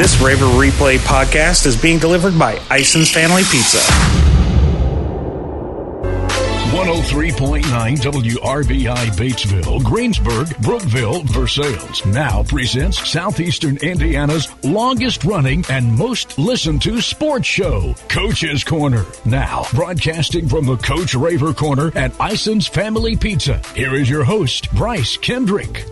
This Raver Replay podcast is being delivered by Ison's Family Pizza. 103.9 WRBI Batesville, Greensburg, Brookville, Versailles now presents Southeastern Indiana's longest running and most listened to sports show, Coach's Corner. Now broadcasting from the Coach Raver Corner at Ison's Family Pizza. Here is your host, Bryce Kendrick.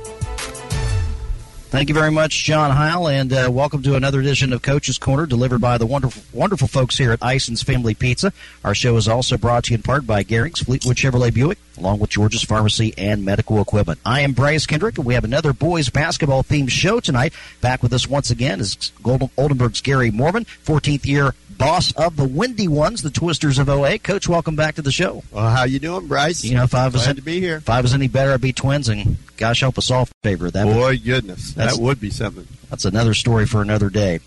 Thank you very much, John Heil, and uh, welcome to another edition of Coach's Corner, delivered by the wonderful, wonderful folks here at Ison's Family Pizza. Our show is also brought to you in part by Garings, Fleetwood Chevrolet Buick, along with George's Pharmacy and Medical Equipment. I am Bryce Kendrick, and we have another boys basketball themed show tonight. Back with us once again is Golden, Oldenburg's Gary Moorman, 14th year boss of the Windy Ones, the Twisters of OA. Coach, welcome back to the show. Well, how you doing, Bryce? You know, if I was Glad to be here. If I was any better, I'd be twins, and gosh help us all favor that. Boy, goodness, that would be something. That's another story for another day.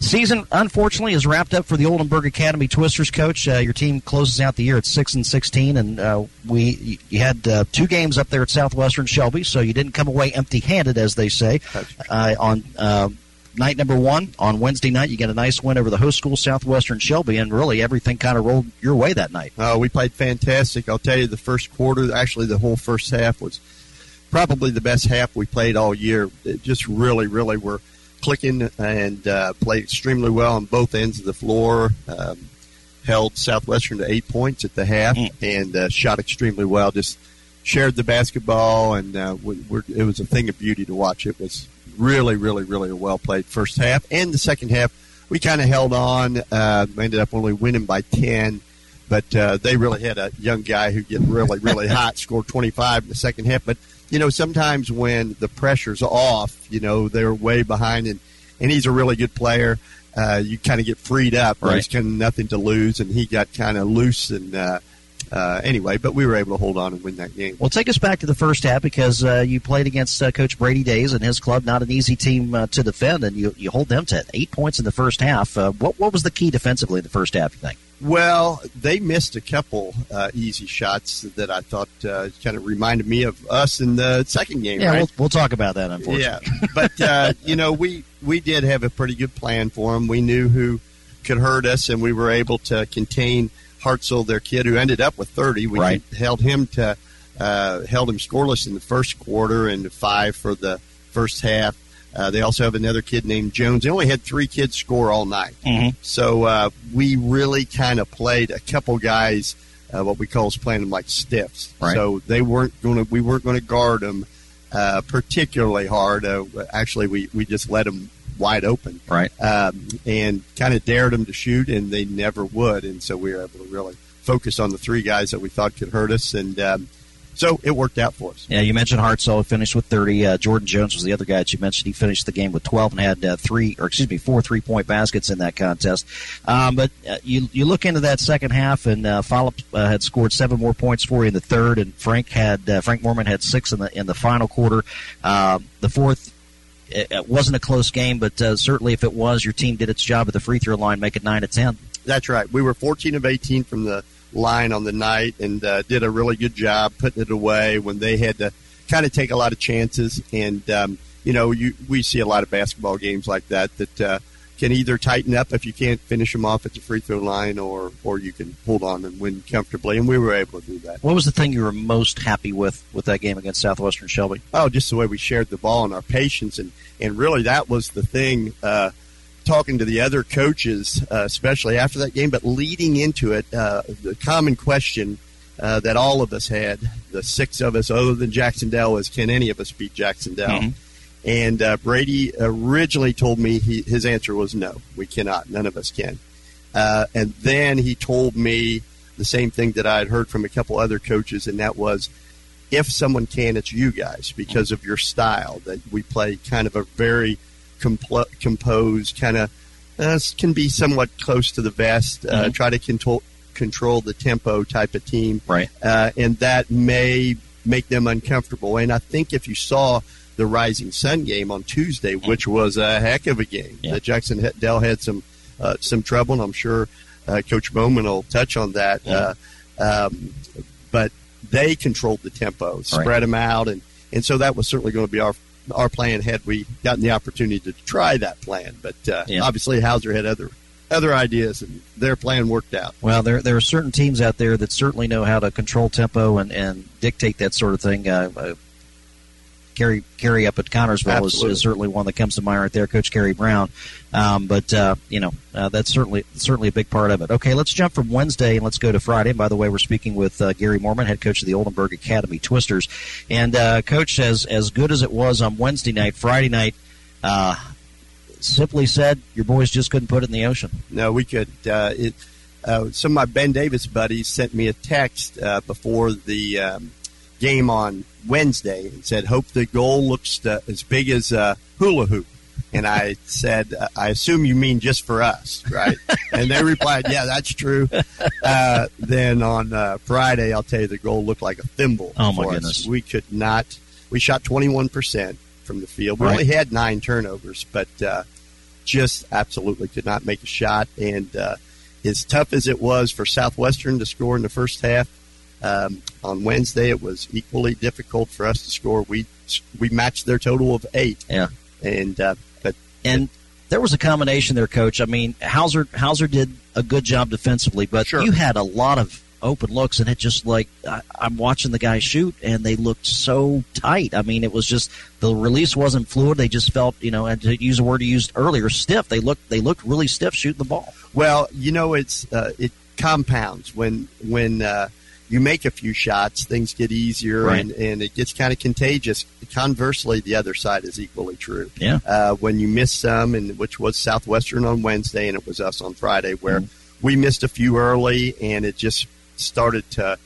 Season, unfortunately, is wrapped up for the Oldenburg Academy Twisters. Coach, uh, your team closes out the year at six and sixteen, and uh, we you had uh, two games up there at Southwestern Shelby, so you didn't come away empty-handed, as they say. Uh, on uh, night number one on Wednesday night, you get a nice win over the host school, Southwestern Shelby, and really everything kind of rolled your way that night. Uh, we played fantastic. I'll tell you, the first quarter, actually, the whole first half was probably the best half we played all year. It just really, really were clicking and uh, played extremely well on both ends of the floor. Um, held Southwestern to eight points at the half and uh, shot extremely well. Just shared the basketball, and uh, we, we're, it was a thing of beauty to watch. It was really, really, really a well played first half. And the second half, we kind of held on. Uh, ended up only winning by 10. But uh, they really had a young guy who get really, really hot, scored 25 in the second half. But, you know, sometimes when the pressure's off, you know, they're way behind, and, and he's a really good player. Uh, you kind of get freed up. Right. There's kind of nothing to lose, and he got kind of loose. And uh, anyway, but we were able to hold on and win that game. Well, take us back to the first half because uh, you played against uh, Coach Brady Days and his club. Not an easy team uh, to defend, and you, you hold them to eight points in the first half. Uh, what what was the key defensively in the first half? You think? Well, they missed a couple uh, easy shots that I thought uh, kind of reminded me of us in the second game. Yeah, right? we'll, we'll talk about that. Unfortunately, Yeah, but uh, you know, we we did have a pretty good plan for them. We knew who could hurt us, and we were able to contain Hartzell, their kid, who ended up with thirty. We Right. held him to uh, held him scoreless in the first quarter and five for the first half. Uh, they also have another kid named Jones. They only had three kids score all night, Mhm. so uh, we really kind of played a couple guys. Uh, what we call is playing them like stiffs. Right. So they weren't going to. We weren't going to guard them uh, particularly hard. Uh, actually, we, we just let them wide open right? um, and kind of dared them to shoot, and they never would. And so we were able to really focus on the three guys that we thought could hurt us, and um, so it worked out for us. Yeah, you mentioned Hartzell finished with 30. Uh, Jordan Jones was the other guy that you mentioned. He finished the game with 12 and had uh, three, or excuse me, four three point baskets in that contest. Um, but uh, you you look into that second half, and uh, Follop uh, had scored seven more points for you in the third, and Frank had uh, Frank Moorman had six in the in the final quarter. Um, the fourth. It wasn't a close game, but uh, certainly if it was, your team did its job at the free throw line, make it nine to ten. That's right. We were 14 of 18 from the line on the night and uh, did a really good job putting it away when they had to kind of take a lot of chances. And, um, you know, you, we see a lot of basketball games like that that uh, can either tighten up if you can't finish them off at the free throw line or, or you can hold on and win comfortably. And we were able to do that. What was the thing you were most happy with with that game against Southwestern Shelby? Oh, just the way we shared the ball and our patience, and and really that was the thing. Uh, talking to the other coaches, uh, especially after that game, but leading into it, uh, the common question uh, that all of us had, the six of us, other than Jackson Jac-Cen-Del, was can any of us beat Jac-Cen-Del? Mhm. And uh, Brady originally told me he, his answer was no, we cannot, none of us can. Uh, and then he told me the same thing that I had heard from a couple other coaches, and that was if someone can, it's you guys because of your style. That we play kind of a very compl- composed, kind of uh, can be somewhat close to the vest. Uh, Mhm. Try to control control the tempo type of team, Right. uh, and that may make them uncomfortable. And I think if you saw the Rising Sun game on Tuesday, which was a heck of a game, Yeah. Jac-Cen-Del had some uh, some trouble, and I'm sure uh, Coach Bowman will touch on that. Yeah. Uh, um, but they controlled the tempo, spread them out, and, and so that was certainly going to be our our plan had we gotten the opportunity to try that plan. But uh, Yeah. obviously, Hauser had other other ideas, and their plan worked out. Well, there there are certain teams out there that certainly know how to control tempo and, and dictate that sort of thing. Uh, Kerry Kerry up at Connersville is, is certainly one that comes to mind right there, Coach Kerry Brown. Um, but uh, you know uh, that's certainly certainly a big part of it. Okay, let's jump from Wednesday and let's go to Friday. And by the way, we're speaking with uh, Gary Moorman, head coach of the Oldenburg Academy Twisters, and uh, coach as as good as it was on Wednesday night, Friday night. Uh, simply said, your boys just couldn't put it in the ocean. No, we could. Uh, it, uh, some of my Ben Davis buddies sent me a text uh, before the um, game on Wednesday and said, "Hope the goal looks uh, as big as a hula hoop." And I said, uh, "I assume you mean just for us, right?" and they replied, "Yeah, that's true." Uh, then on uh, Friday, I'll tell you, the goal looked like a thimble. Oh, my for us. goodness. We could not. We shot twenty one percent from the field. We Right. only had nine turnovers, but. Uh, just absolutely could not make a shot. And uh, as tough as it was for Southwestern to score in the first half, um, on Wednesday it was equally difficult for us to score. We we matched their total of eight. Yeah. And uh, but And there was a combination there, Coach. I mean, Hauser Hauser did a good job defensively, but Sure. you had a lot of open looks, and it just like I, I'm watching the guys shoot, and they looked so tight. I mean, it was just the release wasn't fluid. They just felt, you know, and to use a word you used earlier, stiff. They looked they looked really stiff shooting the ball. well, you know, it's uh, it compounds when when uh, you make a few shots, things get easier Right. and, and it gets kind of contagious. Conversely, the other side is equally true. Yeah. uh, when you miss some, and which was Southwestern on Wednesday, and it was us on Friday, where we missed a few early, and it just started to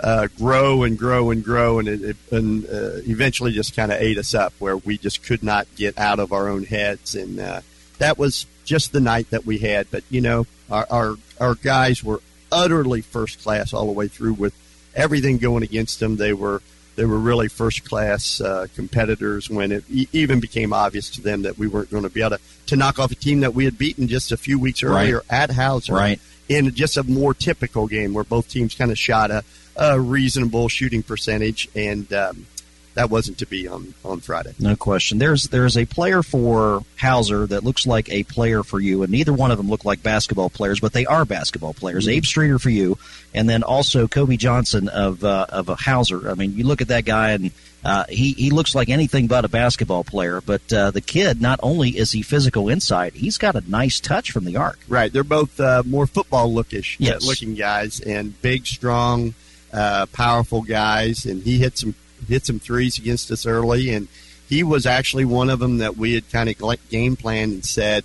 uh, grow and grow and grow, and it, it and uh, eventually just kind of ate us up, where we just could not get out of our own heads, and uh, that was just the night that we had. But you know, our our, our guys were utterly first class all the way through with everything going against them. They were they were really first class uh, competitors when it e- even became obvious to them that we weren't going to be able to, to knock off a team that we had beaten just a few weeks Right. earlier at Hauser Right. in just a more typical game where both teams kind of shot a, a reasonable shooting percentage, and um, that wasn't to be on, on Friday. No question. There's there's a player for Hauser that looks like a player for you, and neither one of them look like basketball players, but they are basketball players. Abe Streeter for you, and then also Kobe Johnson of uh, of a Hauser. I mean, you look at that guy, and uh, he he looks like anything but a basketball player. But uh, the kid, not only is he physical inside, he's got a nice touch from the arc. Right, they're both uh, more football lookish uh, Yes. looking guys, and big, strong, uh, powerful guys. And he hit some hit some threes against us early, and he was actually one of them that we had kind of game planned and said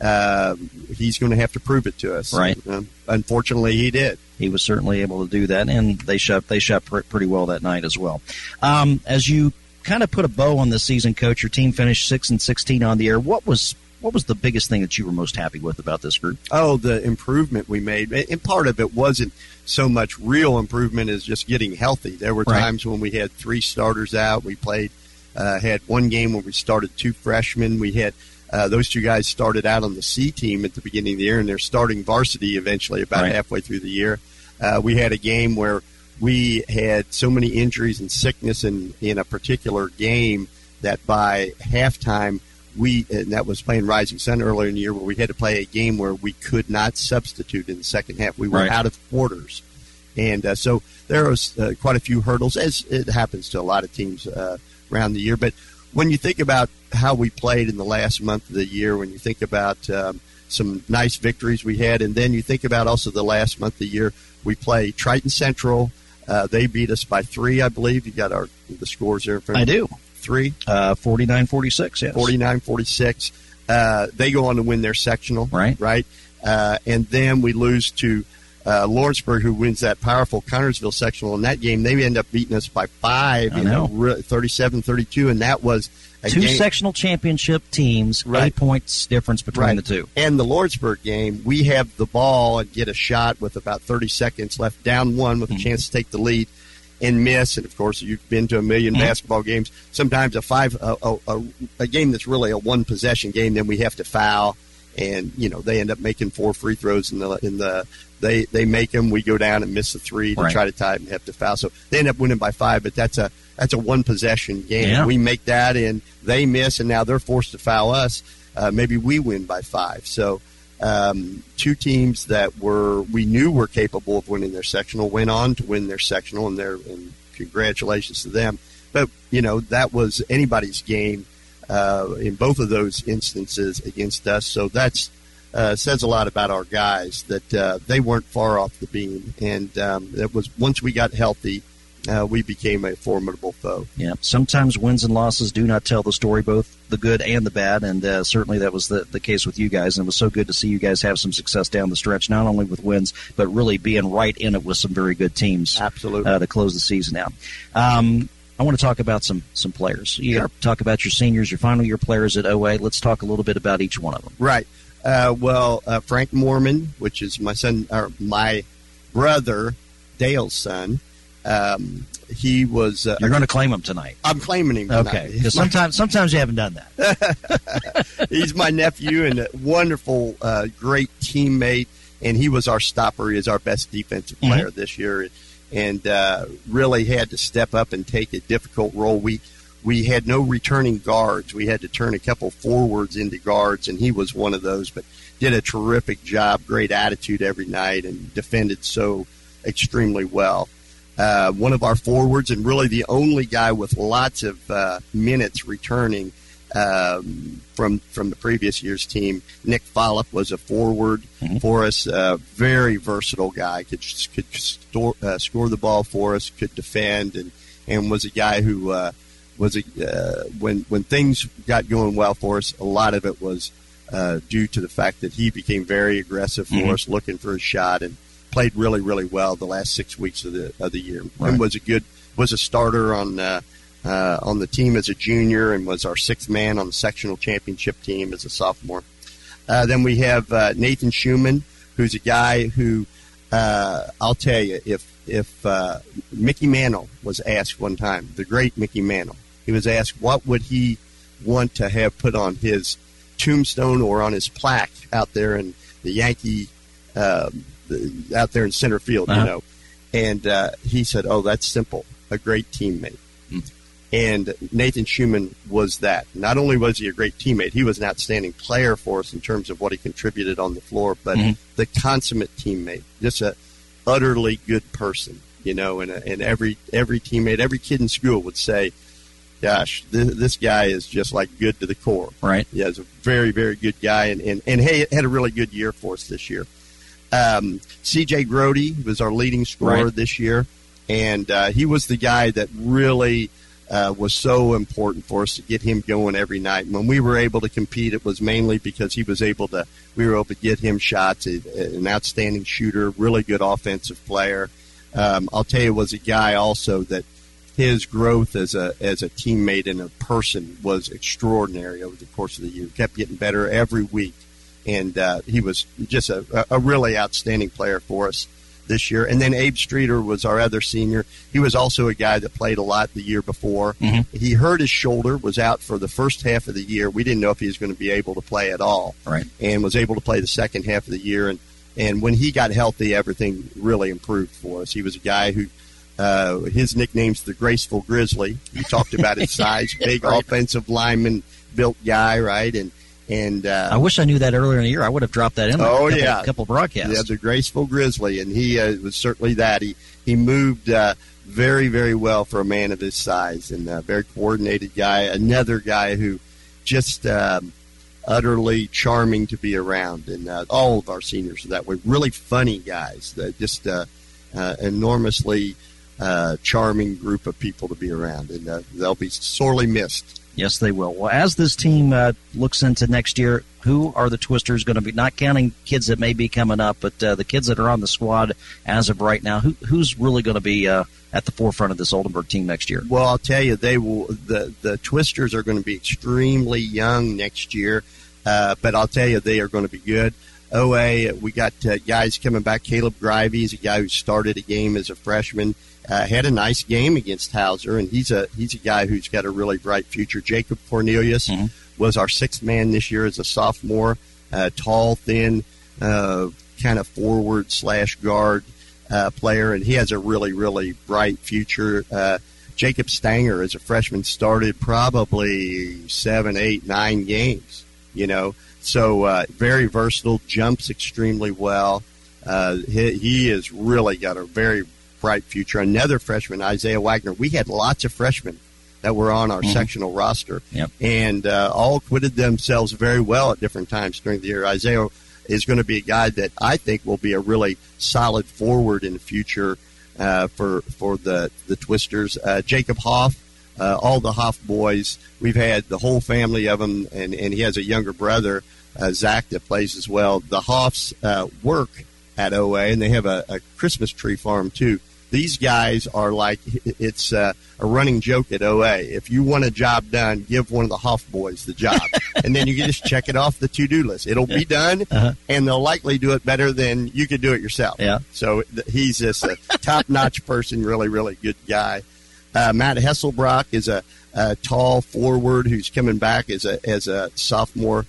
uh, he's going to have to prove it to us. Right. Um, unfortunately, he did. he was certainly able to do that, and they shot they shot pr- pretty well that night as well. Um, as you kind of put a bow on the season, coach, your team finished six and sixteen on the air. What was what was the biggest thing that you were most happy with about this group? oh, the improvement we made. And part of it wasn't so much real improvement as just getting healthy. There were Right. times when we had three starters out. We played, uh, had one game where we started two freshmen. We had uh, those two guys started out on the C team at the beginning of the year, and they're starting varsity eventually about Right. halfway through the year. Uh, we had a game where we had so many injuries and sickness in, in a particular game that by halftime we and that was playing Rising Sun earlier in the year where we had to play a game where we could not substitute in the second half. We were Right. out of quarters, and uh, so there was uh, quite a few hurdles, as it happens to a lot of teams uh, around the year. But when you think about how we played in the last month of the year, when you think about um, some nice victories we had, and then you think about also the last month of the year, we play Triton Central. Uh, they beat us by three, I believe. You got our the scores there in front. I of you. do. Three. Uh, 49-46, yes. 49 46. Uh, they go on to win their sectional. Right. Right. Uh, and then we lose to uh, Lawrenceburg, who wins that powerful Connersville sectional. In that game, they end up beating us by five, you know. re- 37 32. And that was Two game. sectional championship teams, Right. eight points difference between Right. the two. And the Lawrenceburg game, we have the ball and get a shot with about 30 seconds left, down one with a Mm-hmm. chance to take the lead and miss. And of course, you've been to a 1000000 Mhm. basketball games. Sometimes a five, a, a, a, a game that's really a one possession game, then we have to foul, and you know they end up making four free throws in the in the. They, they make them. We go down and miss the three to Right. try to tie it and have to foul. So they end up winning by five. But that's a that's a one possession game. Yeah. We make that and they miss, and now they're forced to foul us. Uh, maybe we win by five. So um, two teams that were we knew were capable of winning their sectional went on to win their sectional, and their and congratulations to them. But you know that was anybody's game uh, in both of those instances against us. So that's uh, says a lot about our guys that uh, they weren't far off the beam, and um, it was once we got healthy, uh, we became a formidable foe. Yeah, sometimes wins and losses do not tell the story, both the good and the bad, and uh, certainly that was the, the case with you guys. And it was so good to see you guys have some success down the stretch, not only with wins, but really being right in it with some very good teams Absolutely. uh, to close the season out. Um, I want to talk about some some players. You Sure. talk about your seniors, your final year players at OA. Let's talk a little bit about each one of them. Right. Uh, well, uh, Frank Moorman, which is my son, or my brother, Dale's son, um, he was. Uh, You're going to claim him tonight. I'm claiming him. tonight. Okay, because sometimes sometimes you haven't done that. he's my nephew and a wonderful, uh, great teammate. And he was our stopper. He is our best defensive Mm-hmm. player this year, and uh, really had to step up and take a difficult role. We we had no returning guards. We had to turn a couple forwards into guards, and he was one of those. But did a terrific job. Great attitude every night, and defended so extremely well. Uh, one of our forwards, and really the only guy with lots of uh, minutes returning um, from from the previous year's team. Nick Follop was a forward for us, uh, very versatile guy. Could could store, uh, score the ball for us, could defend, and and was a guy who uh, was a uh, when when things got going well for us. A lot of it was uh, due to the fact that he became very aggressive for Mhm. us, looking for a shot, and played really really well the last six weeks of the of the year. Right. And was a good was a starter on. Uh, uh, on the team as a junior and was our sixth man on the sectional championship team as a sophomore. Uh, then we have uh, Nathan Schumann, who's a guy who uh, I'll tell you if if uh, Mickey Mantle was asked one time, the great Mickey Mantle, he was asked what would he want to have put on his tombstone or on his plaque out there in the Yankee um, out there in center field, Uh-huh. you know, and uh, he said, "Oh, that's simple, a great teammate." And Nathan Schumann was that. Not only was he a great teammate, he was an outstanding player for us in terms of what he contributed on the floor, but Mhm. the consummate teammate, just a utterly good person, you know. And, and every every teammate, every kid in school would say, "Gosh, this, this guy is just like good to the core." Right. Yeah, he's a very very good guy, and and and hey, had a really good year for us this year. Um, C.J. Grody was our leading scorer Right. this year, and uh, he was the guy that really uh, was so important for us to get him going every night. And when we were able to compete, it was mainly because he was able to. We were able to get him shots. An outstanding shooter, really good offensive player. Um, I'll tell you, was a guy also that his growth as a as a teammate and a person was extraordinary over the course of the year. Kept getting better every week, and uh, he was just a, a really outstanding player for us this year. And then Abe Streeter was our other senior. He was also a guy that played a lot the year before. Mhm. He hurt his shoulder, was out for the first half of the year. We didn't know if he was going to be able to play at all, Right. and was able to play the second half of the year. And and when he got healthy, everything really improved for us. He was a guy who. Uh, his nickname's the Graceful Grizzly. You talked about his size, big Right. offensive lineman, built guy, right? And and uh, I wish I knew that earlier in the year. I would have dropped that in. Like Oh, a couple, yeah. couple broadcasts. Yeah, the graceful grizzly, and he uh, was certainly that. He he moved uh, very very well for a man of his size, and a very coordinated guy. Another guy who just um, utterly charming to be around, and uh, all of our seniors are that way. Really funny guys, that just uh, uh, enormously uh, charming group of people to be around, and uh, they'll be sorely missed. Yes, they will. Well, as this team uh, looks into next year, who are the Twisters going to be? Not counting kids that may be coming up, but uh, the kids that are on the squad as of right now. Who, who's really going to be uh, at the forefront of this Oldenburg team next year? Well, I'll tell you, they will. The the Twisters are going to be extremely young next year, uh, but I'll tell you, they are going to be good. OA, we got uh, guys coming back. Caleb Grivey is a guy who started a game as a freshman, uh, had a nice game against Hauser, and he's a he's a guy who's got a really bright future. Jacob Cornelius Mhm. was our sixth man this year as a sophomore, uh, tall, thin, uh, kind of forward slash guard uh, player, and he has a really really bright future. Uh, Jacob Stanger, as a freshman, started probably seven, eight, nine games. You know, so uh, very versatile, jumps extremely well. Uh, he, he has really got a very bright future. Another freshman, Isaiah Wagner. We had lots of freshmen that were on our mm-hmm. sectional roster, yep. and uh, all acquitted themselves very well at different times during the year. Isaiah is going to be a guy that I think will be a really solid forward in the future uh, for for the the Twisters. Uh, Jacob Hoff, uh, all the Hoff boys. We've had the whole family of them, and and he has a younger brother, uh, Zach, that plays as well. The Hoffs uh, work at OA, and they have a, a Christmas tree farm too these guys are like it's uh, a running joke at OA. If you want a job done, give one of the Hoff boys the job, and then you can just check it off the to do list. It'll be done, uh-huh. and they'll likely do it better than you could do it yourself. Yeah. So he's just a top notch person, really, really good guy. Uh, Matt Hesselbrock is a, a, tall forward who's coming back as a as a sophomore.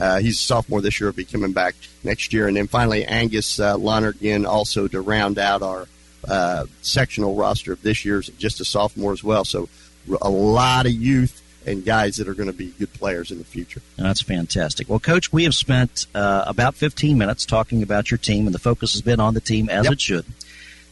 Uh, he's a sophomore this year. Will be coming back next year, and then finally Angus uh, Lonergan also to round out our uh, sectional roster of this year's just a sophomore as well. So a lot of youth and guys that are going to be good players in the future. That's fantastic. Well, Coach, we have spent uh, about 15 minutes talking about your team, and the focus has been on the team as yep. it should.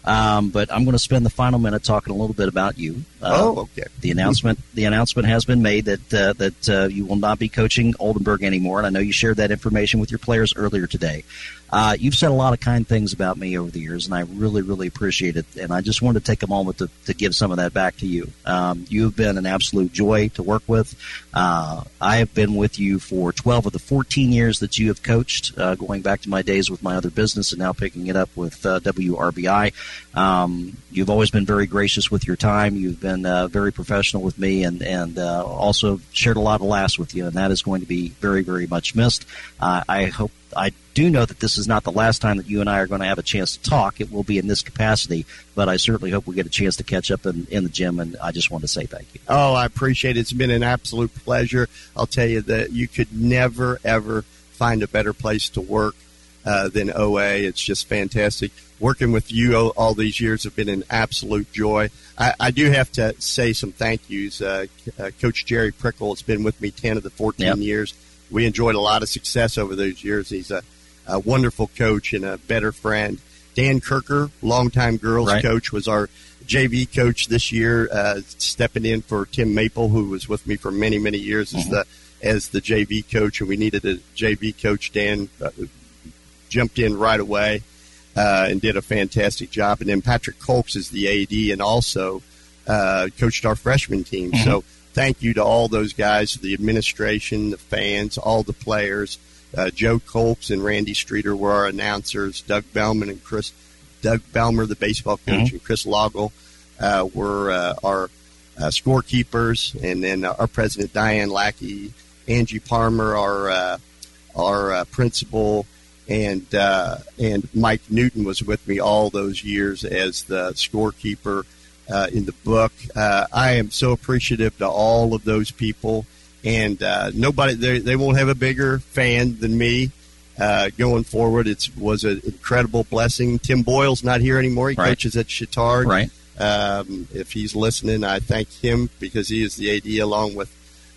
Um, but I'm going to spend the final minute talking a little bit about you. Uh, oh, okay. The announcement the announcement has been made that uh, that uh, you will not be coaching Oldenburg anymore, and I know you shared that information with your players earlier today. Uh, you've said a lot of kind things about me over the years, and I really, really appreciate it. And I just wanted to take a moment to, to give some of that back to you. Um, you've been an absolute joy to work with. Uh, I have been with you for 12 of the 14 years that you have coached, uh, going back to my days with my other business and now picking it up with uh, WRBI. Um, you've always been very gracious with your time. You've been uh, very professional with me and, and uh, also shared a lot of laughs with you, and that is going to be very, very much missed. I hope I do know that this is not the last time that you and I are going to have a chance to talk. It will be in this capacity, but I certainly hope we get a chance to catch up in, in the gym, and I just want to say thank you. Oh, I appreciate it. It's been an absolute pleasure. I'll tell you that you could never, ever find a better place to work uh, than OA. It's just fantastic. Working with you all, all these years have been an absolute joy. I, I do have to say some thank yous. Uh, uh, Coach Jerry Prickle has been with me 10 of the 14 yep. years we enjoyed a lot of success over those years. He's a, a wonderful coach and a better friend. Dan Kirker, longtime girls right. coach, was our JV coach this year, uh, stepping in for Tim Maple, who was with me for many, many years as mm-hmm. the as the JV coach, and we needed a JV coach. Dan uh, jumped in right away uh, and did a fantastic job. And then Patrick Colks is the AD and also uh, coached our freshman team. Mm-hmm. So thank you to all those guys, the administration, the fans, all the players. Uh, Joe Colks and Randy Streeter were our announcers. Doug Bellman and Chris, Doug Belmer, the baseball coach, mm-hmm. and Chris Loggle uh, were uh, our uh, scorekeepers, and then our president Diane Lackey, Angie Palmer, our uh, our uh, principal, and and Mike Newton was with me all those years as the scorekeeper uh, in the book. Uh, I am so appreciative to all of those people, and uh, nobody they, they won't have a bigger fan than me. Uh, going forward, it was an incredible blessing. Tim Boyle's not here anymore. He right. coaches at Chatard. Right. Um, if he's listening, I thank him because he is the AD along with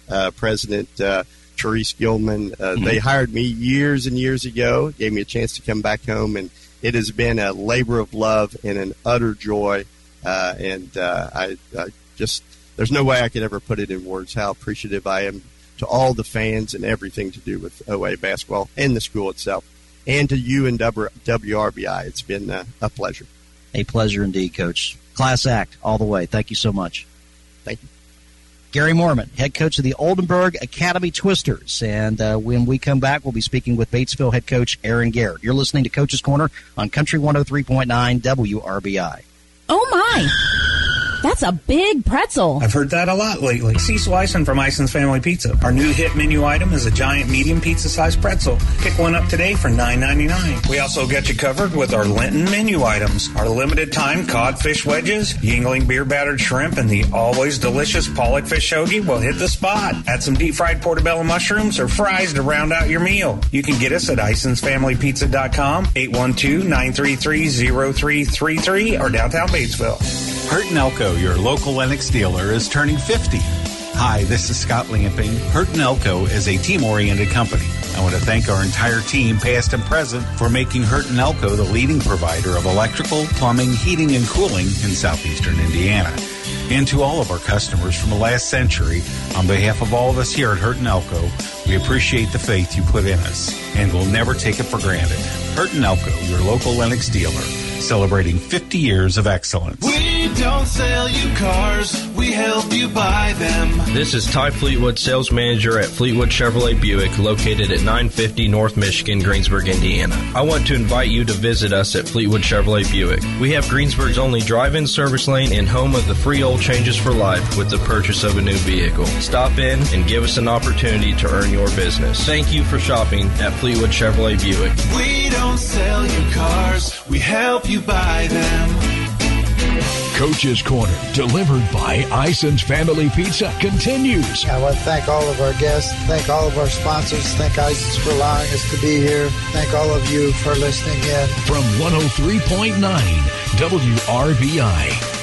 uh, President uh, Therese Gilman. Uh, mm-hmm. They hired me years and years ago, gave me a chance to come back home, and it has been a labor of love and an utter joy uh, and uh, I, I just there's no way I could ever put it in words how appreciative I am to all the fans and everything to do with OA basketball and the school itself, and to you and WRBI. It's been a pleasure. A pleasure indeed, Coach. Class act all the way. Thank you so much. Thank you. Gary Moorman, head coach of the Oldenburg Academy Twisters. And uh, when we come back, we'll be speaking with Batesville head coach Aaron Garrett. You're listening to Coach's Corner on Country 103.9 WRBI. Oh my! That's a big pretzel. I've heard that a lot lately. Cecil Ison from Ison's Family Pizza. Our new hit menu item is a giant medium pizza sized pretzel. Pick one up today for $9.99. We also get you covered with our Lenten menu items. Our limited time codfish wedges, Yuengling beer battered shrimp, and the always delicious pollock fish hoagie will hit the spot. Add some deep fried portobello mushrooms or fries to round out your meal. You can get us at IsonsFamilyPizza.com, 812 933 0333, or downtown Batesville. Hurton Elko, your local Lennox dealer, is turning 50. Hi, this is Scott Lamping. Hurton Elko is a team-oriented company. I want to thank our entire team, past and present, for making Hurton Elko the leading provider of electrical, plumbing, heating, and cooling in southeastern Indiana. And to all of our customers from the last century, on behalf of all of us here at Hurton Elko, we appreciate the faith you put in us, and we'll never take it for granted. Hurton Elko, your local Lennox dealer, celebrating 50 years of excellence. We don't sell you cars, we help you buy them. This is Ty Fleetwood, sales manager at Fleetwood Chevrolet Buick, located at 950 North Michigan, Greensburg, Indiana. I want to invite you to visit us at Fleetwood Chevrolet Buick. We have Greensburg's only drive-in service lane and home of the free oil changes for life with the purchase of a new vehicle. Stop in and give us an opportunity to earn your business. Thank you for shopping at Fleetwood Chevrolet Buick. We don't sell you cars, we help you buy them. Coach's Corner, delivered by Ison's Family Pizza, continues. I want to thank all of our guests, thank all of our sponsors, thank Ison's for allowing us to be here, thank all of you for listening in. From 103.9 WRBI.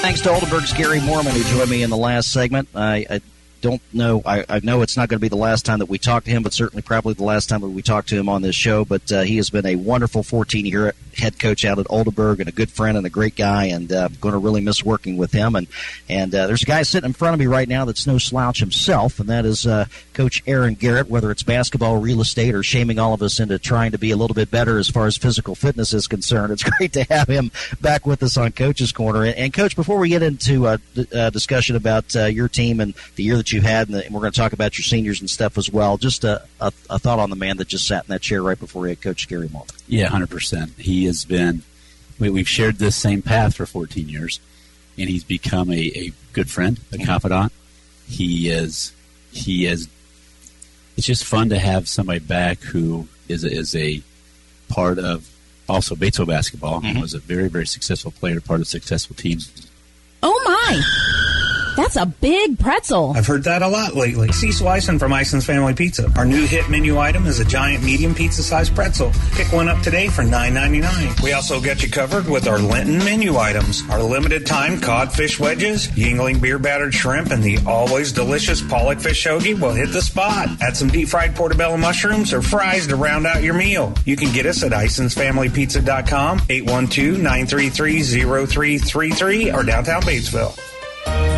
Thanks to Oldenburg's Gary Moorman, who joined me in the last segment. I, I don't know. I, I, know it's not going to be the last time that we talk to him, but certainly probably the last time that we talk to him on this show. But uh, he has been a wonderful 14 year head coach out at Oldenburg and a good friend and a great guy, and uh, going to really miss working with him. And and uh, there's a guy sitting in front of me right now that's no slouch himself, and that is uh, Coach Aaron Garrett. Whether it's basketball, real estate, or shaming all of us into trying to be a little bit better as far as physical fitness is concerned, it's great to have him back with us on Coach's Corner. And, and Coach, before we get into a uh, discussion about uh, your team and the year that you had, and, the, and, we're going to talk about your seniors and stuff as well, just a, a, a, thought on the man that just sat in that chair right before he had Coach Gary Moorman. Yeah, hundred percent. He has been. We, we've shared this same path for 14 years, and he's become a, a good friend, a confidant. He is. He is. It's just fun to have somebody back who is a, is a part of also Batesville basketball. Mm-hmm. Was a very very successful player, part of successful teams. Oh my! That's a big pretzel. I've heard that a lot lately. Cecil Ison from Ison's Family Pizza. Our new hit menu item is a giant medium pizza sized pretzel. Pick one up today for $9.99. We also get you covered with our Lenten menu items. Our limited time codfish wedges, Yuengling beer battered shrimp, and the always delicious pollock fish shogi will hit the spot. Add some deep fried portobello mushrooms or fries to round out your meal. You can get us at IsonsFamilyPizza.com, 812 933 0333, or downtown Batesville.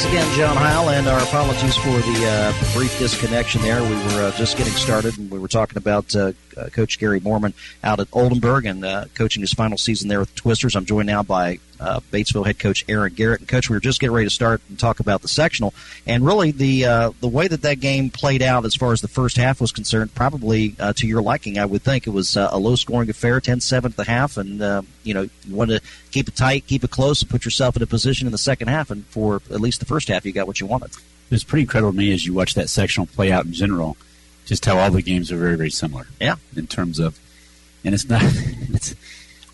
Thanks again, John Heil, and our apologies for the uh, brief disconnection there. We were uh, just getting started, and we were talking about uh, uh Coach Gary Moorman out at Oldenburg and uh, coaching his final season there with the Twisters. I'm joined now by uh, Batesville head coach Aaron Garrett. And coach, we were just getting ready to start and talk about the sectional, and really the uh, the way that that game played out as far as the first half was concerned, probably uh, to your liking, I would think it was uh, a low scoring affair, 10-7 at the half, and uh, you know you wanted to keep it tight, keep it close, and put yourself in a position in the second half, and for at least the first half, you got what you wanted. It was pretty incredible to me as you watch that sectional play out in general, just how all the games are very very similar. Yeah, in terms of, and it's not it's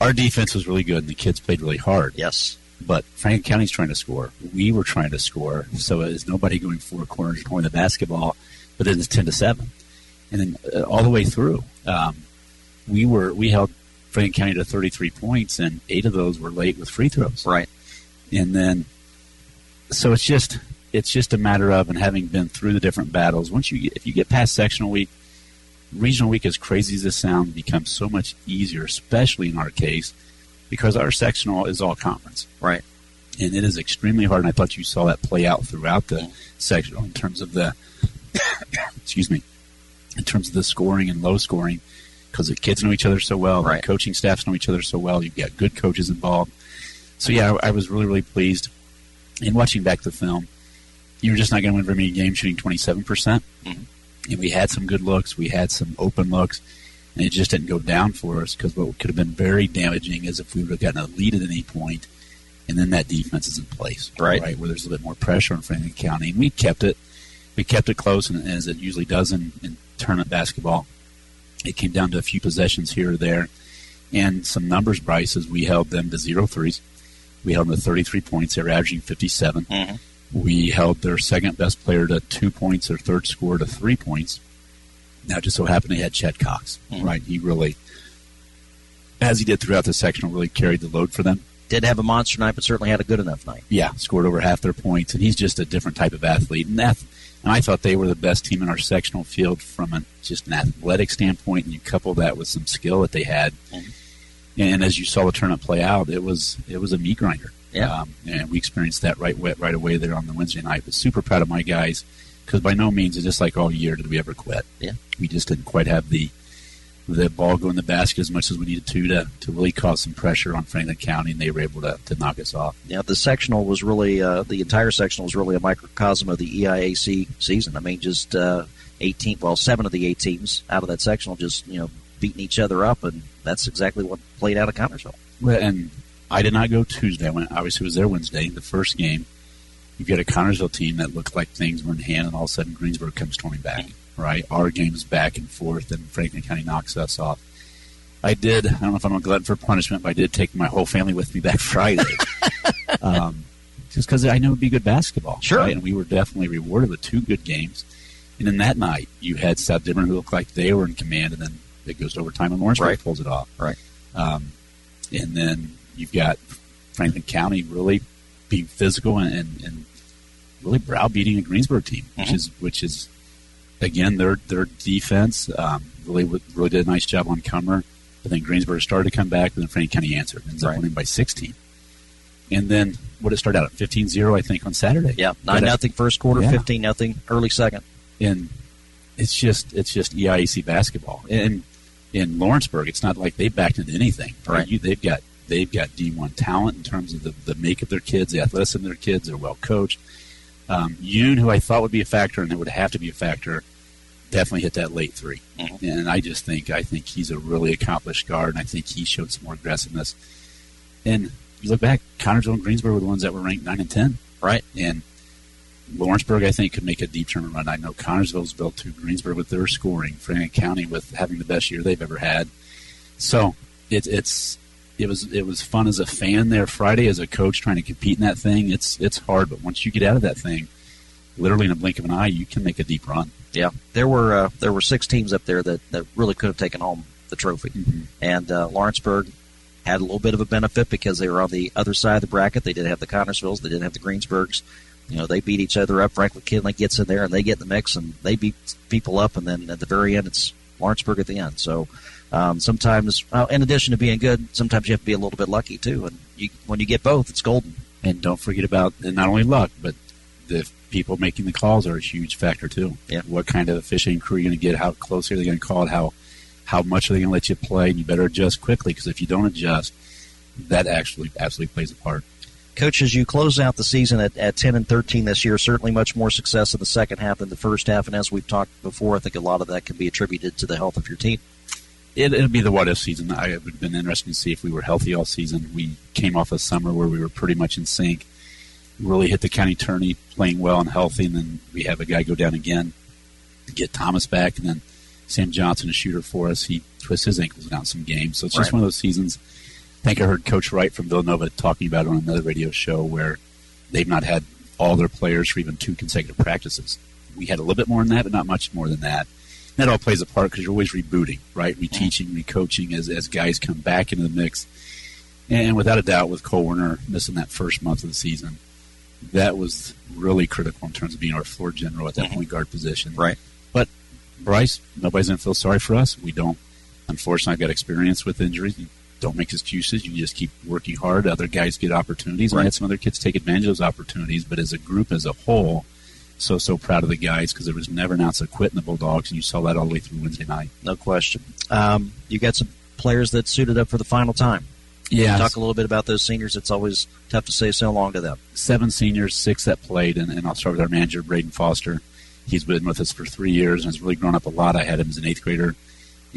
our defense was really good and the kids played really hard. Yes But Franklin County's trying to score. We were trying to score. So it's nobody going four corners scoring the basketball, but then it's ten to seven, and then uh, all the way through, um, we were we held Franklin County to thirty three points, and eight of those were late with free throws. Right. And then, so it's just it's just a matter of and having been through the different battles. Once you get, if you get past sectional week, regional week, as crazy as this sounds, becomes so much easier, especially in our case, because our sectional is all conference. Right. And it is extremely hard, and I thought you saw that play out throughout the mm-hmm. sectional in terms of the, excuse me, in terms of the scoring and low scoring, because the kids know each other so well, Right. the coaching staffs know each other so well. You've got good coaches involved. So yeah, I, I was really really pleased. In watching back the film, you're just not going to win very many games shooting 27 percent. Mm-hmm. And we had some good looks, we had some open looks, and it just didn't go down for us because what could have been very damaging is if we would have gotten a lead at any point, and then that defense is in place, Right. Right, where there's a little bit more pressure on Franklin County, and we kept it, we kept it close, and as it usually does in, in tournament basketball, it came down to a few possessions here or there, and some numbers. Bryce, as we held them to zero threes, we held them to 33 points. They were averaging 57. Mm-hmm. We held their second best player to two points, their third scorer to three points. Now, it just so happened they had Chet Cox, hmm. right? He really, as he did throughout the sectional, really carried the load for them. Didn't have a monster night, but certainly had a good enough night. Yeah, scored over half their points, and he's just a different type of athlete. And, that, and I thought they were the best team in our sectional field from a, just an athletic standpoint, and you couple that with some skill that they had. Hmm. And as you saw the tournament play out, it was it was a meat grinder. Yeah. Um, and we experienced that right right away there on the Wednesday night. But super proud of my guys because by no means, it's just like all year did we ever quit. Yeah. We just didn't quite have the the ball go in the basket as much as we needed to to, to really cause some pressure on Franklin County, and they were able to, to knock us off. Yeah, the sectional was really uh, the entire sectional was really a microcosm of the EIAC season. I mean, just uh, 18, well, seven of the eight teams out of that sectional just you know beating each other up, and that's exactly what played out at Connersville. Well, and I did not go Tuesday. I went, obviously, was there Wednesday, the first game. You've got a Connersville team that looked like things were in hand, and all of a sudden Greensburg comes storming back. Right, our game's back and forth, and Franklin County knocks us off. I did. I don't know if I'm a glutton for punishment, but I did take my whole family with me back Friday, um, just because I know it'd be good basketball. Sure. right? and we were definitely rewarded with two good games. And then that night, you had South Dearborn who looked like they were in command, and then it goes to overtime, and Lawrenceburg Right. pulls it off. Right. Um, and then you've got Franklin County really being physical and, and, and really browbeating a Greensburg team, which Mhm. is which is again their their defense um, really really did a nice job on Cummer. But then Greensburg started to come back, and then Franklin County answered, ends up winning by 16. And then what it started out at 15-0, I think, on Saturday. Yeah, nine uh, nothing first quarter, yeah. fifteen nothing early second. and it's just it's just E EIAC basketball. And in Lawrenceburg, it's not like they backed into anything. Right. You, they've got they've got D one talent in terms of the, the make of their kids, the athleticism of their kids. They're well coached. Um, Yoon, who I thought would be a factor and that would have to be a factor, definitely hit that late 3 And I just think I think he's a really accomplished guard, and I think he showed some more aggressiveness. And you look back, Connersville and Greensburg were the ones that were ranked nine and ten, right? And Lawrenceburg, I think, could make a deep tournament run. I know Connersville's built to Greensburg with their scoring, Franklin County with having the best year they've ever had. So it, it's it was it was fun as a fan there Friday as a coach trying to compete in that thing. It's it's hard, but once you get out of that thing, literally in a blink of an eye, you can make a deep run. Yeah, there were uh, there were six teams up there that, that really could have taken home the trophy, and uh, Lawrenceburg had a little bit of a benefit because they were on the other side of the bracket. They did have the Connersvilles, they didn't have the Greensburgs. You know, they beat each other up. Franklin Kinley gets in there and they get in the mix and they beat people up. And then at the very end, it's Lawrenceburg at the end. So um, sometimes, well, in addition to being good, sometimes you have to be a little bit lucky too. And you, when you get both, it's golden. And don't forget about and not only luck, but the people making the calls are a huge factor too. Yeah. What kind of fishing crew are you're going to get? How close are they going to call it? How how much are they going to let you play? And you better adjust quickly because if you don't adjust, that actually absolutely plays a part. Coach, as you close out the season at, at 10 and 13 this year, certainly much more success in the second half than the first half. And as we've talked before, I think a lot of that can be attributed to the health of your team. It, it'll be the what if season. I it would have been interesting to see if we were healthy all season. We came off a summer where we were pretty much in sync. Really hit the county tourney, playing well and healthy, and then we have a guy go down again, get Thomas back, and then Sam Johnson, a shooter for us, he twists his ankles down some games. So it's just Right. one of those seasons. I think I heard Coach Wright from Villanova talking about it on another radio show where they've not had all their players for even two consecutive practices. We had a little bit more than that, but not much more than that. That all plays a part because you're always rebooting, right? Reteaching, recoaching as, as guys come back into the mix. And without a doubt, with Cole Werner missing that first month of the season, that was really critical in terms of being our floor general at that mm-hmm. point guard position. Right. But Bryce, nobody's going to feel sorry for us. We don't, unfortunately, I've got experience with injuries. You don't make excuses. You just keep working hard. Other guys get opportunities. Right. we had some other kids take advantage of those opportunities. But as a group, as a whole, so, so proud of the guys because there was never an ounce of quit in the Bulldogs. And you saw that all the way through Wednesday night. No question. Um, you got some players that suited up for the final time. Yeah. Talk a little bit about those seniors. It's always tough to say so long to them. seven seniors, six that played, and, and I'll start with our manager, Braden Foster. He's been with us for three years and has really grown up a lot. I had him as an eighth grader,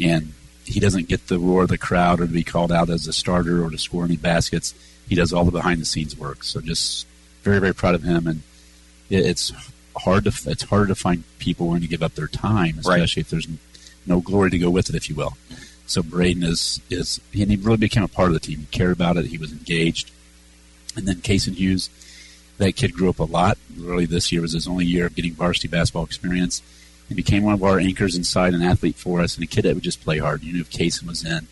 and he doesn't get the roar of the crowd or to be called out as a starter or to score any baskets. He does all the behind the scenes work. So just very, very proud of him. And it, it's hard to it's harder to find people willing to give up their time, especially if there's no glory to go with it, if you will. So Braden is is and he really became a part of the team. He cared about it. He was engaged. And then Cason Hughes, that kid grew up a lot. Really, this year was his only year of getting varsity basketball experience. He became one of our anchors inside, an athlete for us, and a kid that would just play hard. You knew if Cason was in,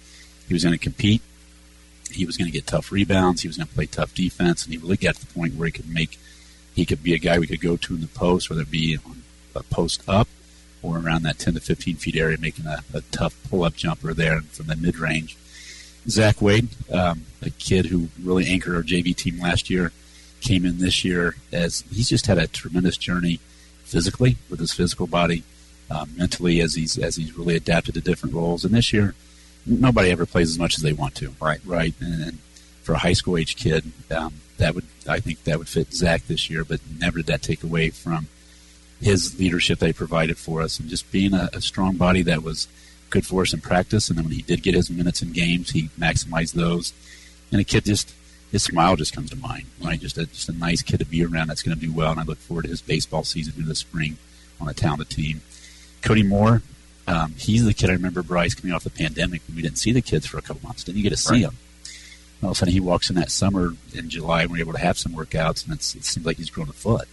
he was going to compete. He was going to get tough rebounds. He was going to play tough defense, and he really got to the point where he could make. He could be a guy we could go to in the post, whether it be on a post up or around that 10 to 15 feet area, making a, a tough pull up jumper there from the mid range. Zach Wade, um, a kid who really anchored our JV team last year, came in this year as he's just had a tremendous journey physically with his physical body, um, mentally as he's as he's really adapted to different roles. And this year, nobody ever plays as much as they want to. Right. Right. And, and for a high school age kid, um, that would I think that would fit Zach this year. But never did that take away from his leadership they provided for us and just being a, a strong body that was good for us in practice. And then when he did get his minutes in games, he maximized those. And a kid just his smile just comes to mind, right? Just a just a nice kid to be around that's going to do well. And I look forward to his baseball season in the spring on a talented team. Cody Moore, um, he's the kid I remember Bryce coming off the pandemic when we didn't see the kids for a couple months. Didn't you get to see Right. them? All of a sudden, he walks in that summer in July, and we're able to have some workouts, and it's, it seems like he's grown a foot.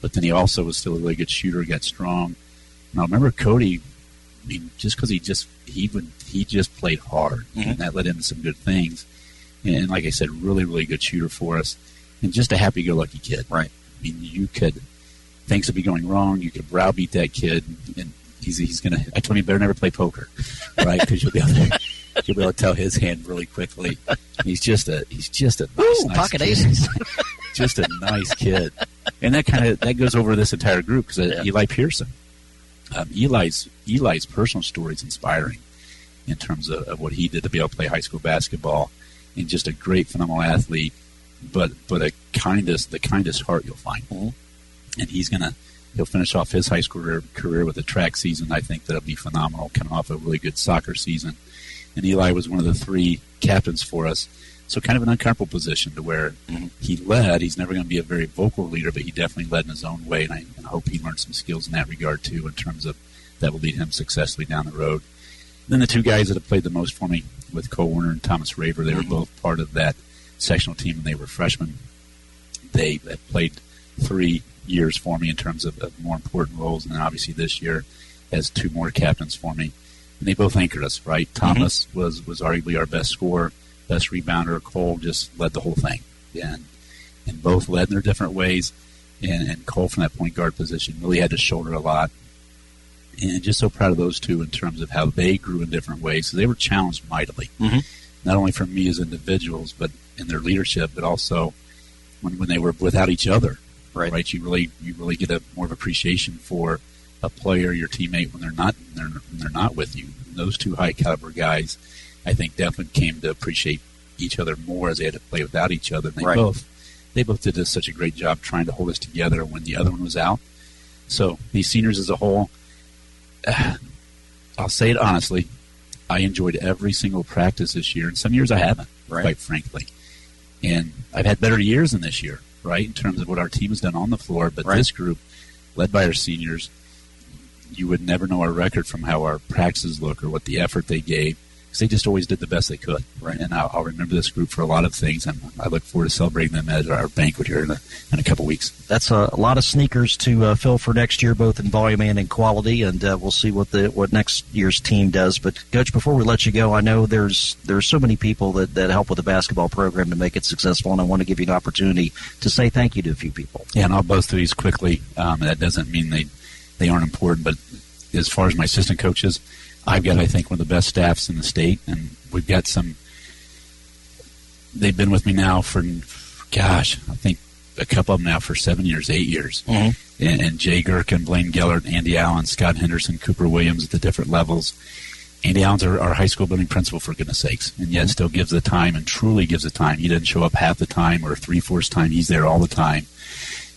But then he also was still a really good shooter, got strong. And I remember Cody. I mean, just because he just he would he just played hard, and mm-hmm. that led him to some good things. And, and like I said, really really good shooter for us, and just a happy-go-lucky kid. Right. I mean, you could things would be going wrong. You could browbeat that kid, and he's he's gonna. I told him, you better never play poker, right? Because you'll be able to you'll be able to tell his hand really quickly. He's just a he's just a nice, Ooh, nice pocket kid. aces. just a nice kid, and that kind of that goes over this entire group because uh, Eli Pearson, um, Eli's Eli's personal story is inspiring in terms of, of what he did to be able to play high school basketball, and just a great phenomenal athlete, but but a kindest the kindest heart you'll find, and he's gonna. He'll finish off his high school career, career with a track season. I think that'll be phenomenal, coming off a really good soccer season. And Eli was one of the three captains for us. So kind of an uncomfortable position to where mm-hmm. he led. He's never going to be a very vocal leader, but he definitely led in his own way, and I, and I hope he learned some skills in that regard too, in terms of that will lead him successfully down the road. Then the two guys that have played the most for me with Cole Warner and Thomas Raver, they were mm-hmm. both part of that sectional team when they were freshmen. They have played three years for me in terms of, of more important roles, and then obviously this year as two more captains for me. And they both anchored us, right? Thomas was was arguably our best scorer, best rebounder. Cole just led the whole thing, and and both led in their different ways. And, and Cole from that point guard position really had to shoulder a lot. And just so proud of those two in terms of how they grew in different ways. So they were challenged mightily, Mhm. not only from me as individuals, but in their leadership, but also when, when they were without each other. Right. Right. You really you really get a more of appreciation for a player, your teammate when they're not they're, when they're not with you. And those two high caliber guys, I think, definitely came to appreciate each other more as they had to play without each other. And they Right. both they both did such a great job trying to hold us together when the other one was out. So these seniors as a whole, I'll say it honestly, I enjoyed every single practice this year, and some years I haven't, Right. quite frankly. And I've had better years than this year, right, in terms of what our team has done on the floor. But Right. this group, led by our seniors, you would never know our record from how our practices look or what the effort they gave. because they just always did the best they could. Right. And I'll, I'll remember this group for a lot of things, and I look forward to celebrating them at our banquet here in a, in a couple weeks. That's a, a lot of sneakers to uh, fill for next year, both in volume and in quality, and uh, we'll see what the what next year's team does. But coach, before we let you go, I know there's there's so many people that, that help with the basketball program to make it successful, and I want to give you an opportunity to say thank you to a few people. Yeah, and I'll buzz through these quickly. Um, that doesn't mean they they aren't important, but as far as my assistant coaches, I've got I think one of the best staffs in the state, and we've got some. They've been with me now for, gosh, I think a couple of them now for seven years, eight years. Mm-hmm. And, and Jay Gherkin, Blaine Gellert, Andy Allen, Scott Henderson, Cooper Williams at the different levels. Andy Allen's our, our high school building principal, for goodness sakes, and yet still gives the time and truly gives the time. He doesn't show up half the time or three fourths time. He's there all the time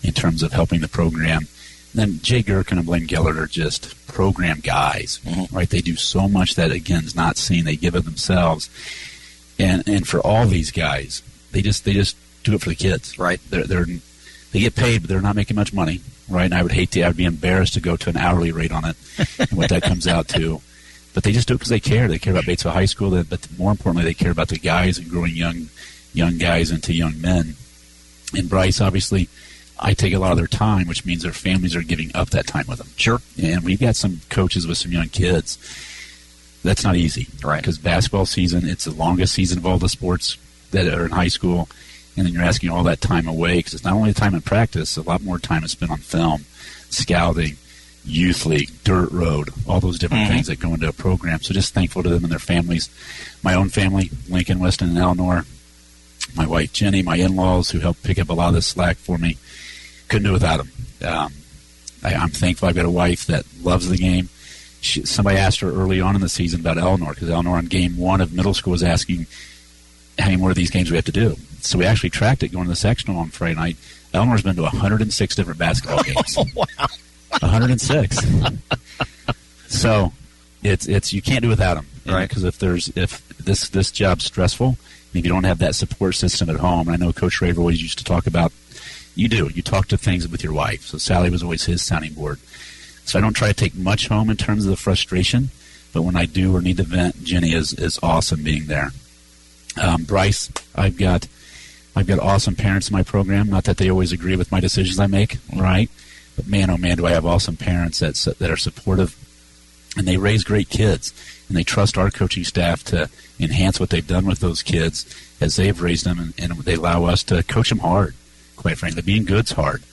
in terms of helping the program. Then Jay Gherkin and Blaine Gellert are just program guys, Mm-hmm. right? They do so much that again is not seen. They give it themselves, and and for all these guys, they just they just do it for the kids, right? They're they're they get paid, but they're not making much money, right? And I would hate to, I'd be embarrassed to go to an hourly rate on it and what that comes out to. But they just do it because they care. They care about Batesville High School, but more importantly, they care about the guys and growing young, young guys into young men. And Bryce, obviously, I take a lot of their time, which means their families are giving up that time with them. Sure. And we've got some coaches with some young kids. That's not easy, right? Because basketball season, it's the longest season of all the sports that are in high school, and then you're asking all that time away because it's not only time in practice, a lot more time is spent on film, scouting, youth league, dirt road, all those different Mhm. things that go into a program. So just thankful to them and their families. My own family, Lincoln, Weston, and Eleanor. My wife Jenny, my in-laws who helped pick up a lot of the slack for me. Couldn't do it without them. Um, I, I'm thankful I've got a wife that loves the game. She, somebody asked her early on in the season about Eleanor because Eleanor on game one of middle school was asking how many more of these games we have to do. So we actually tracked it going to the sectional on Friday night. Eleanor's been to 106 different basketball games. wow. 106. so it's it's you can't do without them, right? Because if there's if this this job's stressful, if you don't have that support system at home, and I know Coach Raver always used to talk about, you do you talk to things with your wife. So Sally was always his sounding board. So I don't try to take much home in terms of the frustration, but when I do or need to vent, Jenny is is awesome being there. Um, Bryce, I've got I've got awesome parents in my program. Not that they always agree with my decisions I make, right? But man, oh man, do I have awesome parents that that are supportive, and they raise great kids, and they trust our coaching staff to enhance what they've done with those kids as they've raised them, and, and they allow us to coach them hard. Quite frankly, being good's hard,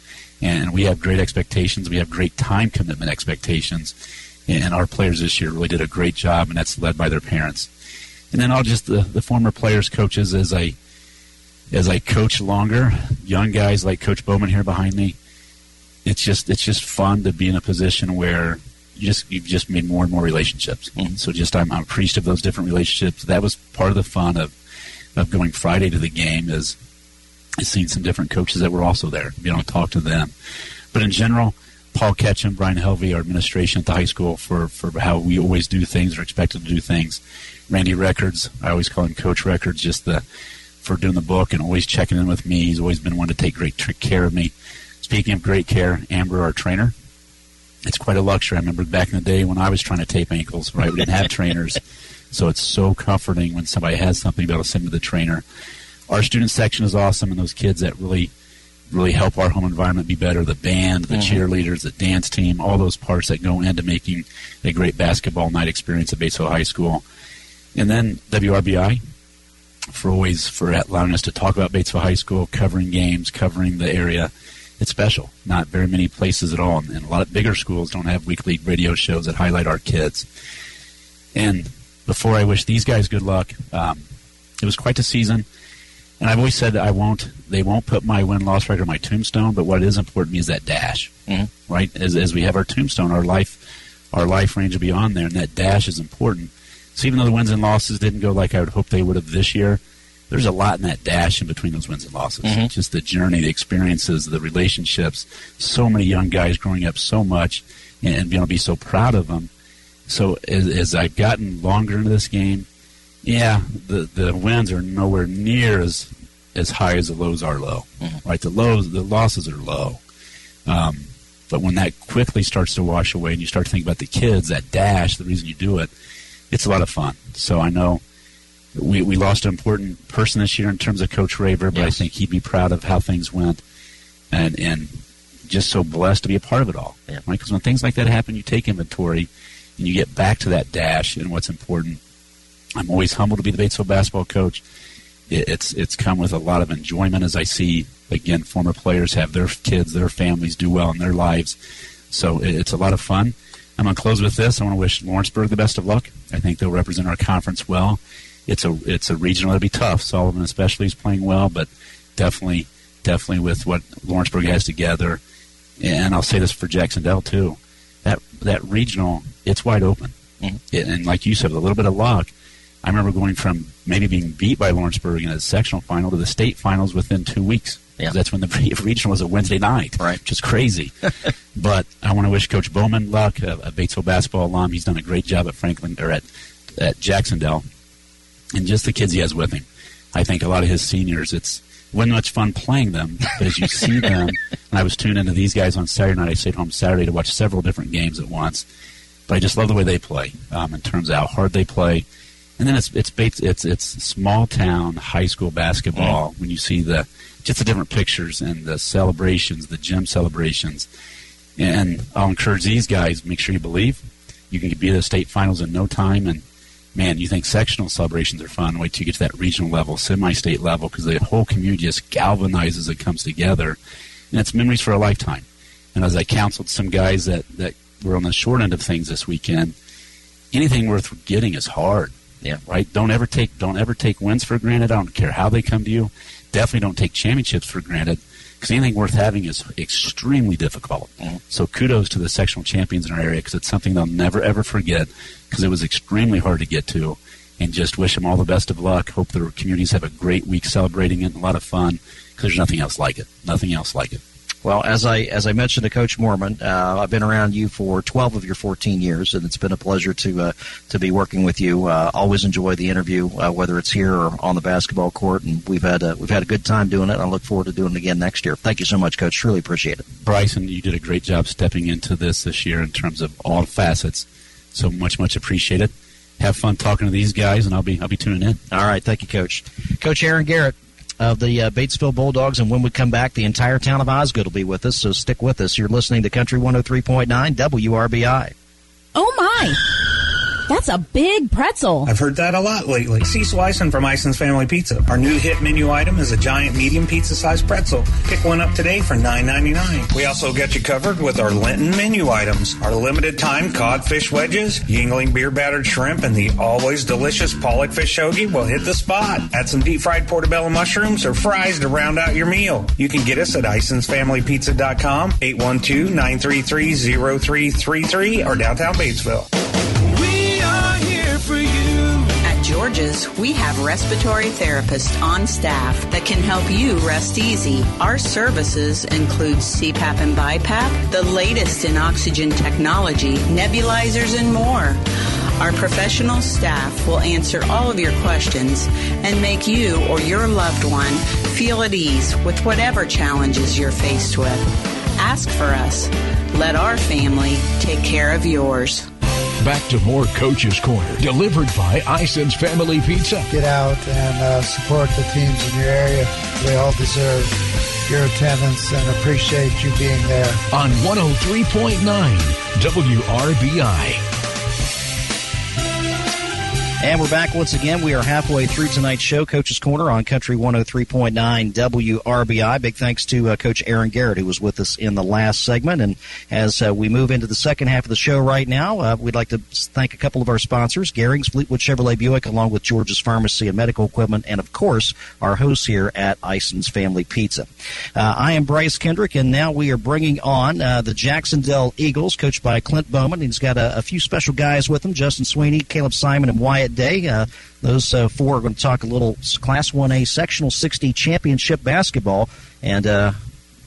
and we have great expectations. We have great time commitment expectations, and our players this year really did a great job, and that's led by their parents. And then I'll just the, the former players, coaches, as I as I coach longer, young guys like Coach Bowman here behind me, it's just it's just fun to be in a position where you just you've just made more and more relationships. Mm-hmm. So just I'm, I'm appreciative of those different relationships. That was part of the fun of of going Friday to the game is is seeing some different coaches that were also there. You know, talk to them. But in general, Paul Ketchum, Brian Helvey, our administration at the high school for for how we always do things or expected to do things. Randy Records, I always call him Coach Records, just the for doing the book and always checking in with me. He's always been one to take great care of me. Speaking of great care, Amber, our trainer, it's quite a luxury. I remember back in the day when I was trying to tape ankles, right? We didn't have trainers. So it's so comforting when somebody has something to be able to send to the trainer. Our student section is awesome, and those kids that really, really help our home environment be better. The band, the Mhm. cheerleaders, the dance team, all those parts that go into making a great basketball night experience at Batesville High School. And then WRBI for always for allowing us to talk about Batesville High School, covering games, covering the area. It's special. Not very many places at all, and a lot of bigger schools don't have weekly radio shows that highlight our kids. And before I wish these guys good luck, um, it was quite the season. And I've always said that I won't. They won't put my win loss record on my tombstone. But what is important to me is that dash, Mhm. right? As, as we have our tombstone, our life, our life range will be on there, and that dash is important. So even though the wins and losses didn't go like I would hope they would have this year, there's a lot in that dash in between those wins and losses. Mhm. Just the journey, the experiences, the relationships. So many young guys growing up so much, and, and being able to be so proud of them. So as, as I've gotten longer into this game, yeah, the the wins are nowhere near as as high as the lows are low. Right, the lows, the losses are low. Um, but when that quickly starts to wash away, and you start to think about the kids, that dash, the reason you do it, it's a lot of fun. So I know we, we lost an important person this year in terms of Coach Raver, but I think he'd be proud of how things went, and and just so blessed to be a part of it all. Yeah. Right? Because when things like that happen, you take inventory and you get back to that dash and what's important. I'm always humbled to be the Batesville basketball coach. It's it's come with a lot of enjoyment as I see again former players have their kids, their families do well in their lives. So it's a lot of fun. I'm going to close with this. I want to wish Lawrenceburg the best of luck. I think they'll represent our conference well. It's a it's a regional that'll be tough. Sullivan especially is playing well, but definitely definitely with what Lawrenceburg has together. And I'll say this for Jac-Cen-Del too. That that regional, it's wide open. Mm-hmm. It, and like you said, with a little bit of luck, I remember going from maybe being beat by Lawrenceburg in a sectional final to the state finals within two weeks. Yeah. That's when the regional was a Wednesday night, right? Which is crazy. but I want to wish Coach Bowman luck, a, a Batesville basketball alum. He's done a great job at Franklin or at at Jac-Cen-Del, and just the kids he has with him. I think a lot of his seniors, it's wasn't much fun playing them, but as you see them, and I was tuned into these guys on Saturday night. I stayed home Saturday to watch several different games at once. But I just love the way they play um, in terms of how hard they play. And then it's it's it's it's small town high school basketball mm-hmm. when you see the just the different pictures and the celebrations, the gym celebrations. And I'll encourage these guys: make sure you believe. You can be at the state finals in no time, and man, you think sectional celebrations are fun. Wait till you get to that regional level, semi-state level, because the whole community just galvanizes and comes together, and it's memories for a lifetime. And as I counseled some guys that that were on the short end of things this weekend, anything worth getting is hard. Yeah. Right. Don't ever take don't ever take wins for granted. I don't care how they come to you. Definitely don't take championships for granted because anything worth having is extremely difficult. Mm-hmm. So kudos to the sectional champions in our area because it's something they'll never ever forget because it was extremely hard to get to. And just wish them all the best of luck. Hope their communities have a great week celebrating it. and A lot of fun because there's nothing else like it. Nothing else like it. Well, as I as I mentioned to Coach Moorman, uh, I've been around you for 12 of your 14 years, and it's been a pleasure to uh, to be working with you. Uh, always enjoy the interview, uh, whether it's here or on the basketball court, and we've had a, we've had a good time doing it. I look forward to doing it again next year. Thank you so much, Coach. Truly appreciate it. Bryson, you did a great job stepping into this this year in terms of all facets. So much, much appreciated. Have fun talking to these guys, and I'll be I'll be tuning in. All right, thank you, Coach. Coach Aaron Garrett of the uh, Batesville Bulldogs, and when we come back, the entire town of Osgood will be with us. So stick with us. You're listening to Country 103.9 WRBI. Oh my! That's a big pretzel. I've heard that a lot lately. Cecil Ison from Ison's Family Pizza. Our new hit menu item is a giant medium pizza-sized pretzel. Pick one up today for $9.99. We also get you covered with our Lenten menu items. Our limited time codfish wedges, Yuengling beer battered shrimp, and the always delicious Pollock fish hoagie will hit the spot. Add some deep fried portobello mushrooms or fries to round out your meal. You can get us at IsonsFamilyPizza.com, 812-933-0333 or downtown Batesville. Here for you. At George's, we have respiratory therapists on staff that can help you rest easy. Our services include CPAP and BiPAP, the latest in oxygen technology, nebulizers, and more. Our professional staff will answer all of your questions and make you or your loved one feel at ease with whatever challenges you're faced with. Ask for us. Let our family take care of yours. Back to more Coach's Corner, delivered by Ison's Family Pizza. Get out and uh, support the teams in your area. They all deserve your attendance and appreciate you being there. On 103.9 WRBI. And we're back once again. We are halfway through tonight's show, Coach's Corner on Country 103.9 WRBI. Big thanks to uh, Coach Aaron Garrett, who was with us in the last segment. And as uh, we move into the second half of the show right now, uh, we'd like to thank a couple of our sponsors, Garing's Fleetwood Chevrolet Buick, along with George's Pharmacy and Medical Equipment, and of course, our hosts here at Ison's Family Pizza. Uh, I am Bryce Kendrick, and now we are bringing on uh, the Jac-Cen-Del Eagles, coached by Clint Bowman. He's got a, a few special guys with him Justin Sweeney, Caleb Simon, and Wyatt Day. Uh, those uh, four are going to talk a little Class 1A Sectional 60 Championship basketball. And uh,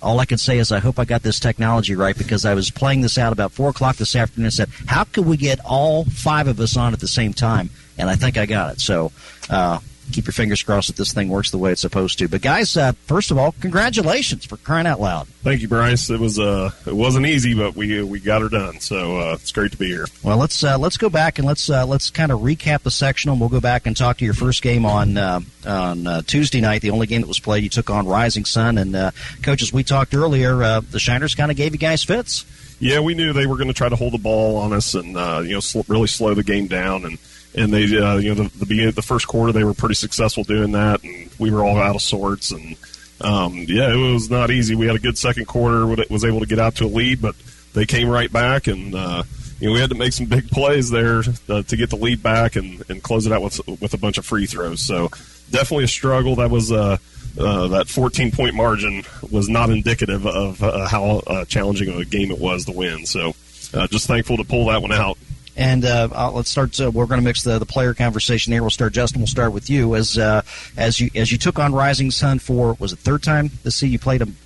all I can say is I hope I got this technology right because I was playing this out about 4 o'clock this afternoon and said, how could we get all five of us on at the same time? And I think I got it. So uh, keep your fingers crossed that this thing works the way it's supposed to. But guys, uh, first of all, congratulations for crying out loud. Thank you, Bryce. It was uh, it wasn't easy, but we we got her done. So uh, it's great to be here. Well, let's uh, let's go back and let's uh, let's kind of recap the sectional. And we'll go back and talk to your first game on uh, on uh, Tuesday night, the only game that was played. You took on Rising Sun, and uh, coaches, we talked earlier. Uh, the Shiners kind of gave you guys fits. Yeah, we knew they were going to try to hold the ball on us and uh, you know sl- really slow the game down and and they uh, you know the the, beginning, the first quarter they were pretty successful doing that and we were all out of sorts and um, yeah it was not easy. We had a good second quarter, was able to get out to a lead, but they came right back and. Uh, you know, we had to make some big plays there uh, to get the lead back and, and close it out with with a bunch of free throws. So definitely a struggle. That was uh, uh, that 14 point margin was not indicative of uh, how uh, challenging of a game it was to win. So uh, just thankful to pull that one out. And uh, let's start. Uh, we're going to mix the, the player conversation here. We'll start. Justin, we'll start with you as uh, as you as you took on Rising Sun for was it third time this see you played them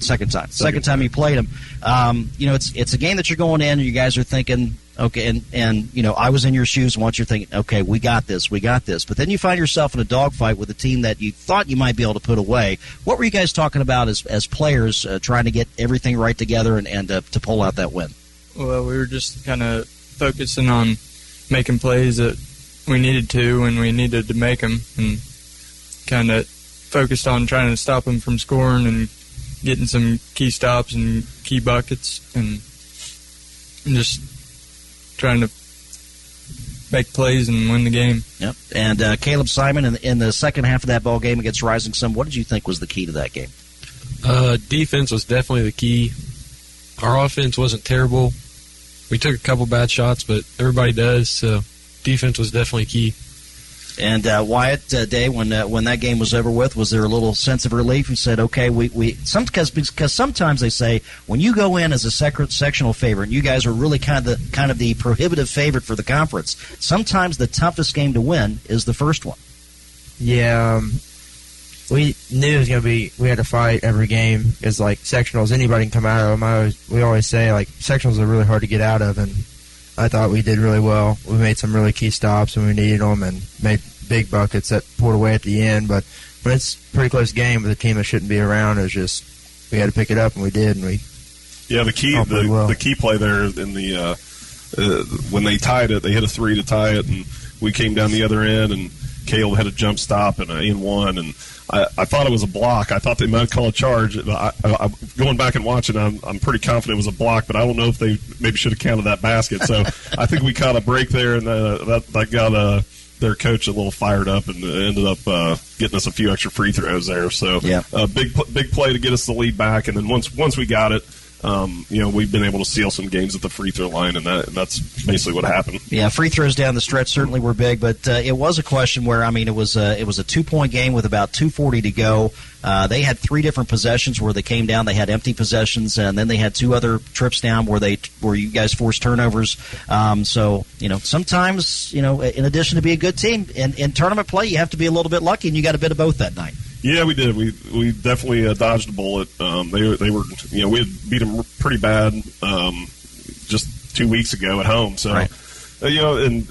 second time second, second time you played them. Um, you know it's it's a game that you're going in and you guys are thinking okay and and you know I was in your shoes once you're thinking okay we got this we got this but then you find yourself in a dogfight with a team that you thought you might be able to put away. What were you guys talking about as as players uh, trying to get everything right together and and uh, to pull out that win? Well, we were just kind of focusing on making plays that we needed to when we needed to make them, and kind of focused on trying to stop them from scoring and getting some key stops and key buckets, and just trying to make plays and win the game. Yep. And uh, Caleb Simon in, in the second half of that ball game against Rising Sun, what did you think was the key to that game? Uh, defense was definitely the key. Our offense wasn't terrible we took a couple bad shots, but everybody does. So defense was definitely key. And uh, Wyatt uh, Day, when uh, when that game was over with, was there a little sense of relief? You said, "Okay, we we some because because sometimes they say when you go in as a sec- sectional favorite, and you guys are really kind of the kind of the prohibitive favorite for the conference. Sometimes the toughest game to win is the first one." Yeah, um, we knew it was going to be we had to fight every game because like sectionals anybody can come out of them. I always, we always say like sectionals are really hard to get out of, and I thought we did really well. We made some really key stops when we needed them and made big buckets that pulled away at the end. But when it's a pretty close game with a team that shouldn't be around, it's just we had to pick it up and we did, and we yeah the key the, well. the key play there in the uh, uh, when they tied it, they hit a three to tie it, and we came down the other end and. Caleb had a jump stop and an in one, and I, I thought it was a block. I thought they might call a charge. I, going back and watching, I'm, I'm pretty confident it was a block, but I don't know if they maybe should have counted that basket. So I think we caught a break there, and uh, that that got uh, their coach a little fired up and ended up uh, getting us a few extra free throws there. So yeah, uh, big big play to get us the lead back, and then once once we got it um, you know, we've been able to seal some games at the free throw line, and that that's basically what happened. Yeah, free throws down the stretch certainly were big, but uh, it was a question where I mean, it was a, it was a two point game with about two forty to go. Uh, they had three different possessions where they came down. They had empty possessions, and then they had two other trips down where they where you guys forced turnovers. Um, so you know, sometimes you know, in addition to be a good team in, in tournament play, you have to be a little bit lucky, and you got a bit of both that night. Yeah, we did. We we definitely uh, dodged a bullet. Um, they they were you know we had beat them pretty bad um, just two weeks ago at home. So right. uh, you know, and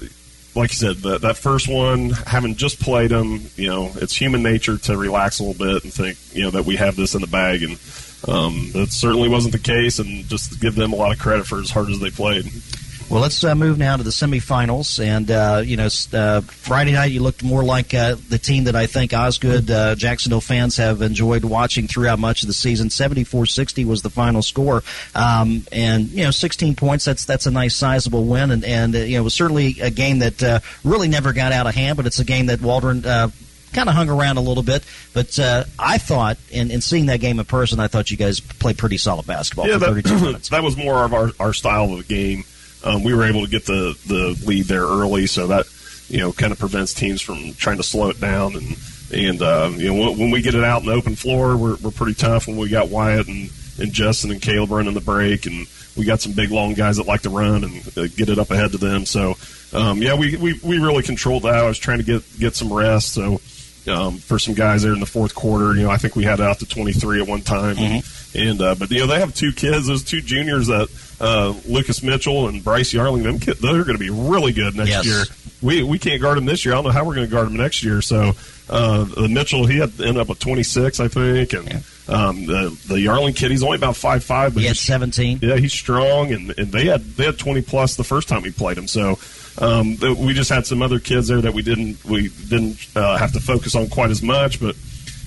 like you said, that that first one, having just played them, you know, it's human nature to relax a little bit and think you know that we have this in the bag, and um, that certainly wasn't the case. And just give them a lot of credit for as hard as they played. Well, let's uh, move now to the semifinals. And, uh, you know, uh, Friday night you looked more like uh, the team that I think Osgood, uh, Jac-Cen-Del fans have enjoyed watching throughout much of the season. 74 60 was the final score. Um, and, you know, 16 points, that's that's a nice, sizable win. And, and uh, you know, it was certainly a game that really never got out of hand, but it's a game that Waldron kind of hung around a little bit. But uh, I thought, in, in seeing that game in person, I thought you guys played pretty solid basketball yeah, for 32 that, minutes. that was more of our, our style of game. Um, we were able to get the, the lead there early, so that you know kind of prevents teams from trying to slow it down. And and uh, you know when, when we get it out in the open floor, we're, we're pretty tough. When we got Wyatt and, and Justin and Caleb running the break, and we got some big long guys that like to run and uh, get it up ahead to them. So um, yeah, we, we we really controlled that. I was trying to get get some rest, so. Um, for some guys there in the fourth quarter, you know, I think we had it out to 23 at one time, mm-hmm. and uh, but you know they have two kids, those two juniors that uh, Lucas Mitchell and Bryce Yarling, them kid, they're going to be really good next Yes. year. We we can't guard them this year. I don't know how we're going to guard them next year. So uh, the Mitchell, he had ended up with 26, I think, and um, the the Yarling kid, he's only about five five, but He he's 17. yeah, he's strong, and, and they had they had twenty plus the first time we played him. So um, th- we just had some other kids there that we didn't we didn't uh, have to focus on quite as much, but.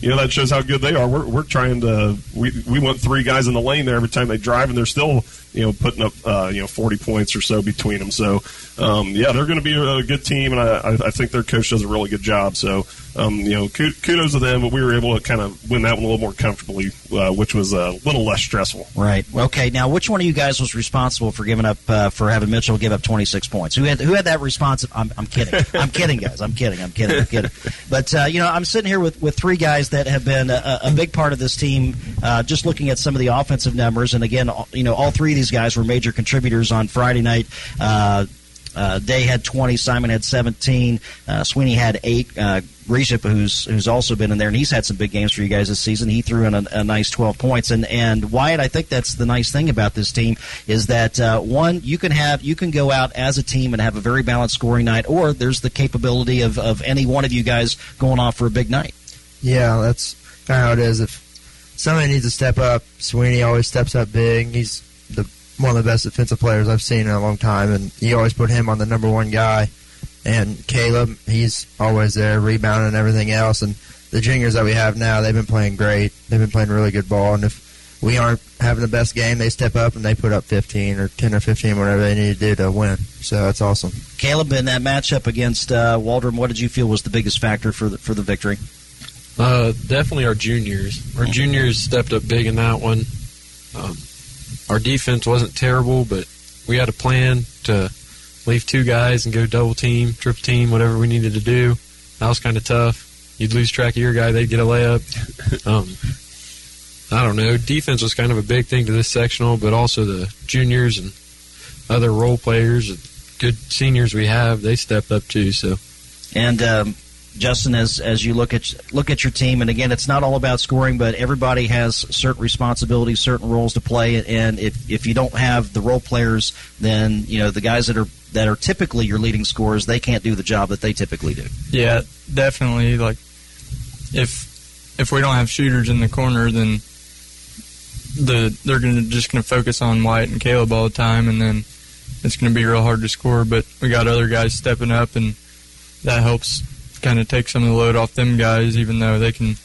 You know that shows how good they are. We're, we're trying to. We we want three guys in the lane there every time they drive, and they're still you know putting up uh, you know forty points or so between them. So um, yeah, they're going to be a good team, and I, I I think their coach does a really good job. So um, you know kudos to them. But we were able to kind of win that one a little more comfortably, uh, which was a little less stressful. Right. Okay. Now, which one of you guys was responsible for giving up uh, for having Mitchell give up 26 points? Who had who had that response? I'm, I'm kidding. I'm kidding, guys. I'm kidding. I'm kidding. I'm kidding. But uh, you know, I'm sitting here with, with three guys that have been a, a big part of this team. Uh, just looking at some of the offensive numbers, and again, you know, all three of these guys were major contributors on Friday night. Uh, uh, Day had 20, Simon had 17, uh, Sweeney had eight. Uh, who's who's also been in there, and he's had some big games for you guys this season. He threw in a, a nice 12 points, and and Wyatt, I think that's the nice thing about this team is that uh, one, you can have you can go out as a team and have a very balanced scoring night, or there's the capability of of any one of you guys going off for a big night. Yeah, that's kind of how it is. If somebody needs to step up, Sweeney always steps up big. He's the one of the best defensive players I've seen in a long time, and you always put him on the number one guy. And Caleb, he's always there, rebounding and everything else. And the juniors that we have now, they've been playing great. They've been playing really good ball. And if we aren't having the best game, they step up and they put up 15 or 10 or 15, whatever they need to do to win. So that's awesome. Caleb, in that matchup against uh, Waldron, what did you feel was the biggest factor for the, for the victory? Uh, definitely our juniors. Our juniors stepped up big in that one. Um, our defense wasn't terrible, but we had a plan to leave two guys and go double team, triple team, whatever we needed to do. That was kind of tough. You'd lose track of your guy, they'd get a layup. Um, I don't know. Defense was kind of a big thing to this sectional, but also the juniors and other role players, and good seniors we have, they stepped up too. So And um, Justin, as as you look at look at your team, and again, it's not all about scoring, but everybody has certain responsibilities, certain roles to play. And if if you don't have the role players, then you know the guys that are that are typically your leading scorers, they can't do the job that they typically do. Yeah, definitely. Like if if we don't have shooters in the corner, then the they're gonna just gonna focus on Wyatt and Caleb all the time, and then it's gonna be real hard to score. But we got other guys stepping up, and that helps kind of take some of the load off them guys, even though they can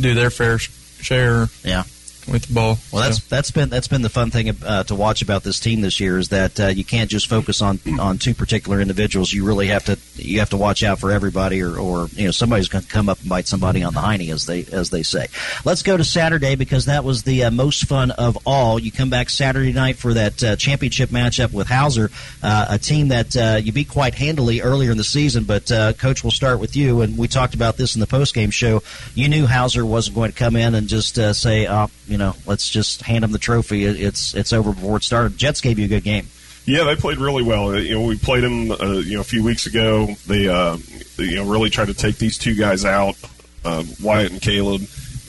do their fair share. Yeah. With the ball. Well, that's that's been that's been the fun thing uh, to watch about this team this year is that uh, you can't just focus on on two particular individuals. You really have to you have to watch out for everybody, or, or you know somebody's going to come up and bite somebody on the hiney, as they as they say. Let's go to Saturday because that was the uh, most fun of all. You come back Saturday night for that uh, championship matchup with Hauser, uh, a team that uh, you beat quite handily earlier in the season. But uh, coach, we'll start with you, and we talked about this in the post game show. You knew Hauser wasn't going to come in and just uh, say, oh, you know, let's just hand them the trophy. It- It's it's over before it started. Jets gave you a good game. Yeah, they played really well. Uh, You know, we played them, uh, you know, a few weeks ago. They, uh, you know, really tried to take these two guys out, um, Wyatt and Caleb.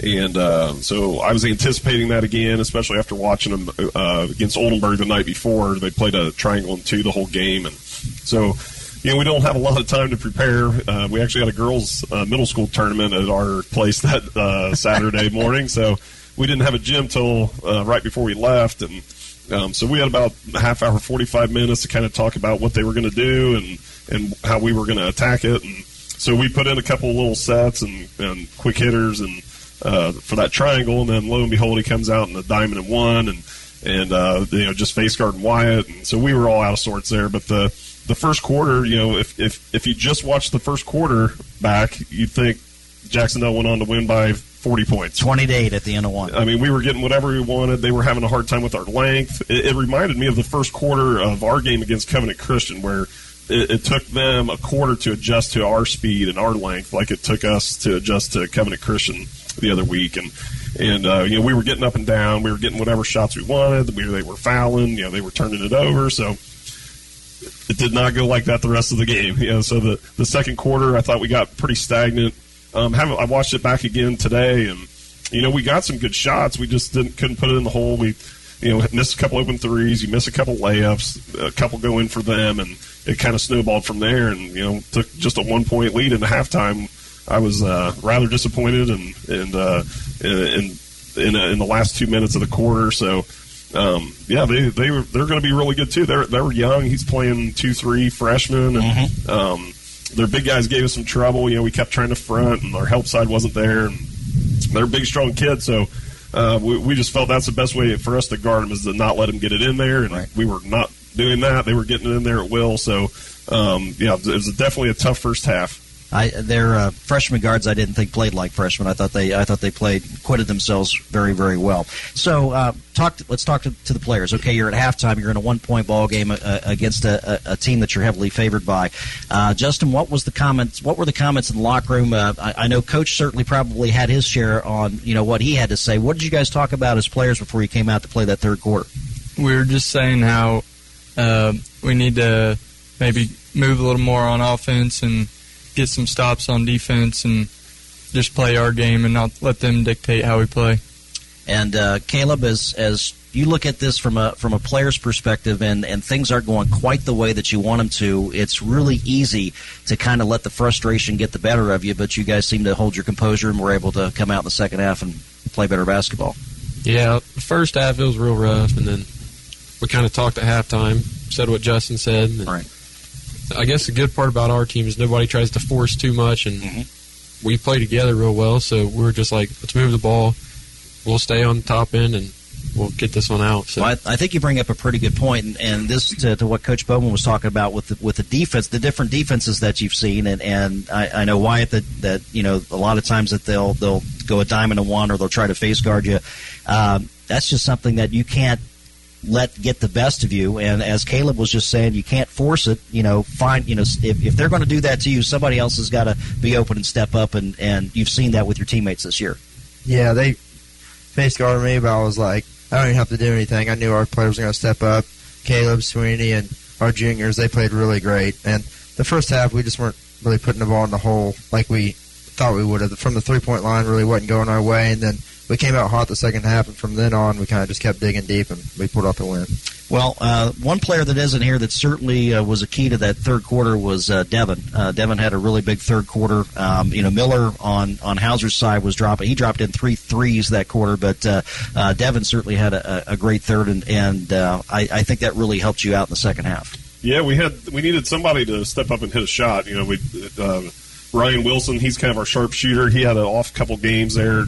And uh, so I was anticipating that again, especially after watching them uh, against Oldenburg the night before. They played a triangle and two the whole game, and so you know we don't have a lot of time to prepare. Uh, we actually had a girls' uh, middle school tournament at our place that uh, Saturday morning, so we didn't have a gym till uh, right before we left, and um, so we had about a half hour, forty five minutes to kind of talk about what they were going to do and and how we were going to attack it, and so we put in a couple little sets and, and quick hitters and uh, for that triangle, and then lo and behold, he comes out in the diamond and one, and and uh, you know just face guard and Wyatt, and so we were all out of sorts there. But the the first quarter, you know, if if if you just watch the first quarter back, you'd think Jac-Cen-Del went on to win by 40 points. 20 to 8 at the end of one. I mean, we were getting whatever we wanted. They were having a hard time with our length. It, it reminded me of the first quarter of our game against Covenant Christian, where it, it took them a quarter to adjust to our speed and our length, like it took us to adjust to Covenant Christian the other week. And and uh, you know, we were getting up and down. We were getting whatever shots we wanted. We, they were fouling. You know, they were turning it over. So it did not go like that the rest of the game. You know, so the the second quarter, I thought we got pretty stagnant. Um, haven't I watched it back again today, and you know we got some good shots. We just didn't couldn't put it in the hole. We you know miss a couple open threes, you miss a couple layups, a couple go in for them, and it kind of snowballed from there. And you know took just a one point lead in the halftime. I was uh, rather disappointed, and and uh, in in, in the last two minutes of the quarter. So um, yeah, they they were they're going to be really good too. They're they were young. He's playing two three freshmen, and um, their big guys gave us some trouble. You know, we kept trying to front, and our help side wasn't there. And they're big, strong kids, so. Uh, we, we just felt that's the best way for us to guard them is to not let them get it in there, and we were not doing that. They were getting it in there at will. So, um, yeah, it was definitely a tough first half. I, their uh, freshman guards, I didn't think played like freshmen. I thought they, I thought they played, acquitted themselves very, very well. So, uh, talk. To, let's talk to, to, the players. Okay, you're at halftime. You're in a one-point ball game uh, against a, a, a, team that you're heavily favored by. Uh, Justin, what was the comments? What were the comments in the locker room? Uh, I, I, know Coach certainly probably had his share on, you know, what he had to say. What did you guys talk about as players before you came out to play that third quarter? We were just saying how uh, we need to maybe move a little more on offense and get some stops on defense and just play our game and not let them dictate how we play. And uh, Caleb, as as you look at this from a from a player's perspective, and and things aren't going quite the way that you want them to, it's really easy to kind of let the frustration get the better of you. But you guys seem to hold your composure and were able to come out in the second half and play better basketball. Yeah, the first half it was real rough, and then we kind of talked at halftime, said what Justin said. And right. I guess the good part about our team is nobody tries to force too much, and mm-hmm. we play together real well. So we're just like, let's move the ball. We'll stay on the top end, and we'll get this one out. So well, I, I, think you bring up a pretty good point, and, and this to, to, what Coach Bowman was talking about with the, with the defense, the different defenses that you've seen, and, and I, I know Wyatt that, that you know a lot of times that they'll they'll go a diamond and one, or they'll try to face guard you. Um, that's just something that you can't let get the best of you. And as Caleb was just saying, you can't force it. You know, find you know if, if they're going to do that to you, somebody else has got to be open and step up. And and you've seen that with your teammates this year. Yeah, they face guarded me, but I was like, I don't even have to do anything. I knew our players were going to step up. Caleb, Sweeney, and our juniors, they played really great. And the first half, we just weren't really putting the ball in the hole like we thought we would have. From the three point line, really wasn't going our way. And then we came out hot the second half, and from then on, we kind of just kept digging deep, and we pulled out the win. Well, uh, one player that isn't here that certainly uh, was a key to that third quarter was uh, Devin. Uh, Devin had a really big third quarter. Um, you know, Miller on on Hauser's side was dropping. He dropped in three threes that quarter, but uh, uh, Devin certainly had a, a great third, and, and I, I think that really helped you out in the second half. Yeah, we had we needed somebody to step up and hit a shot. You know, we Ryan Wilson, he's kind of our sharpshooter. He had an off couple games there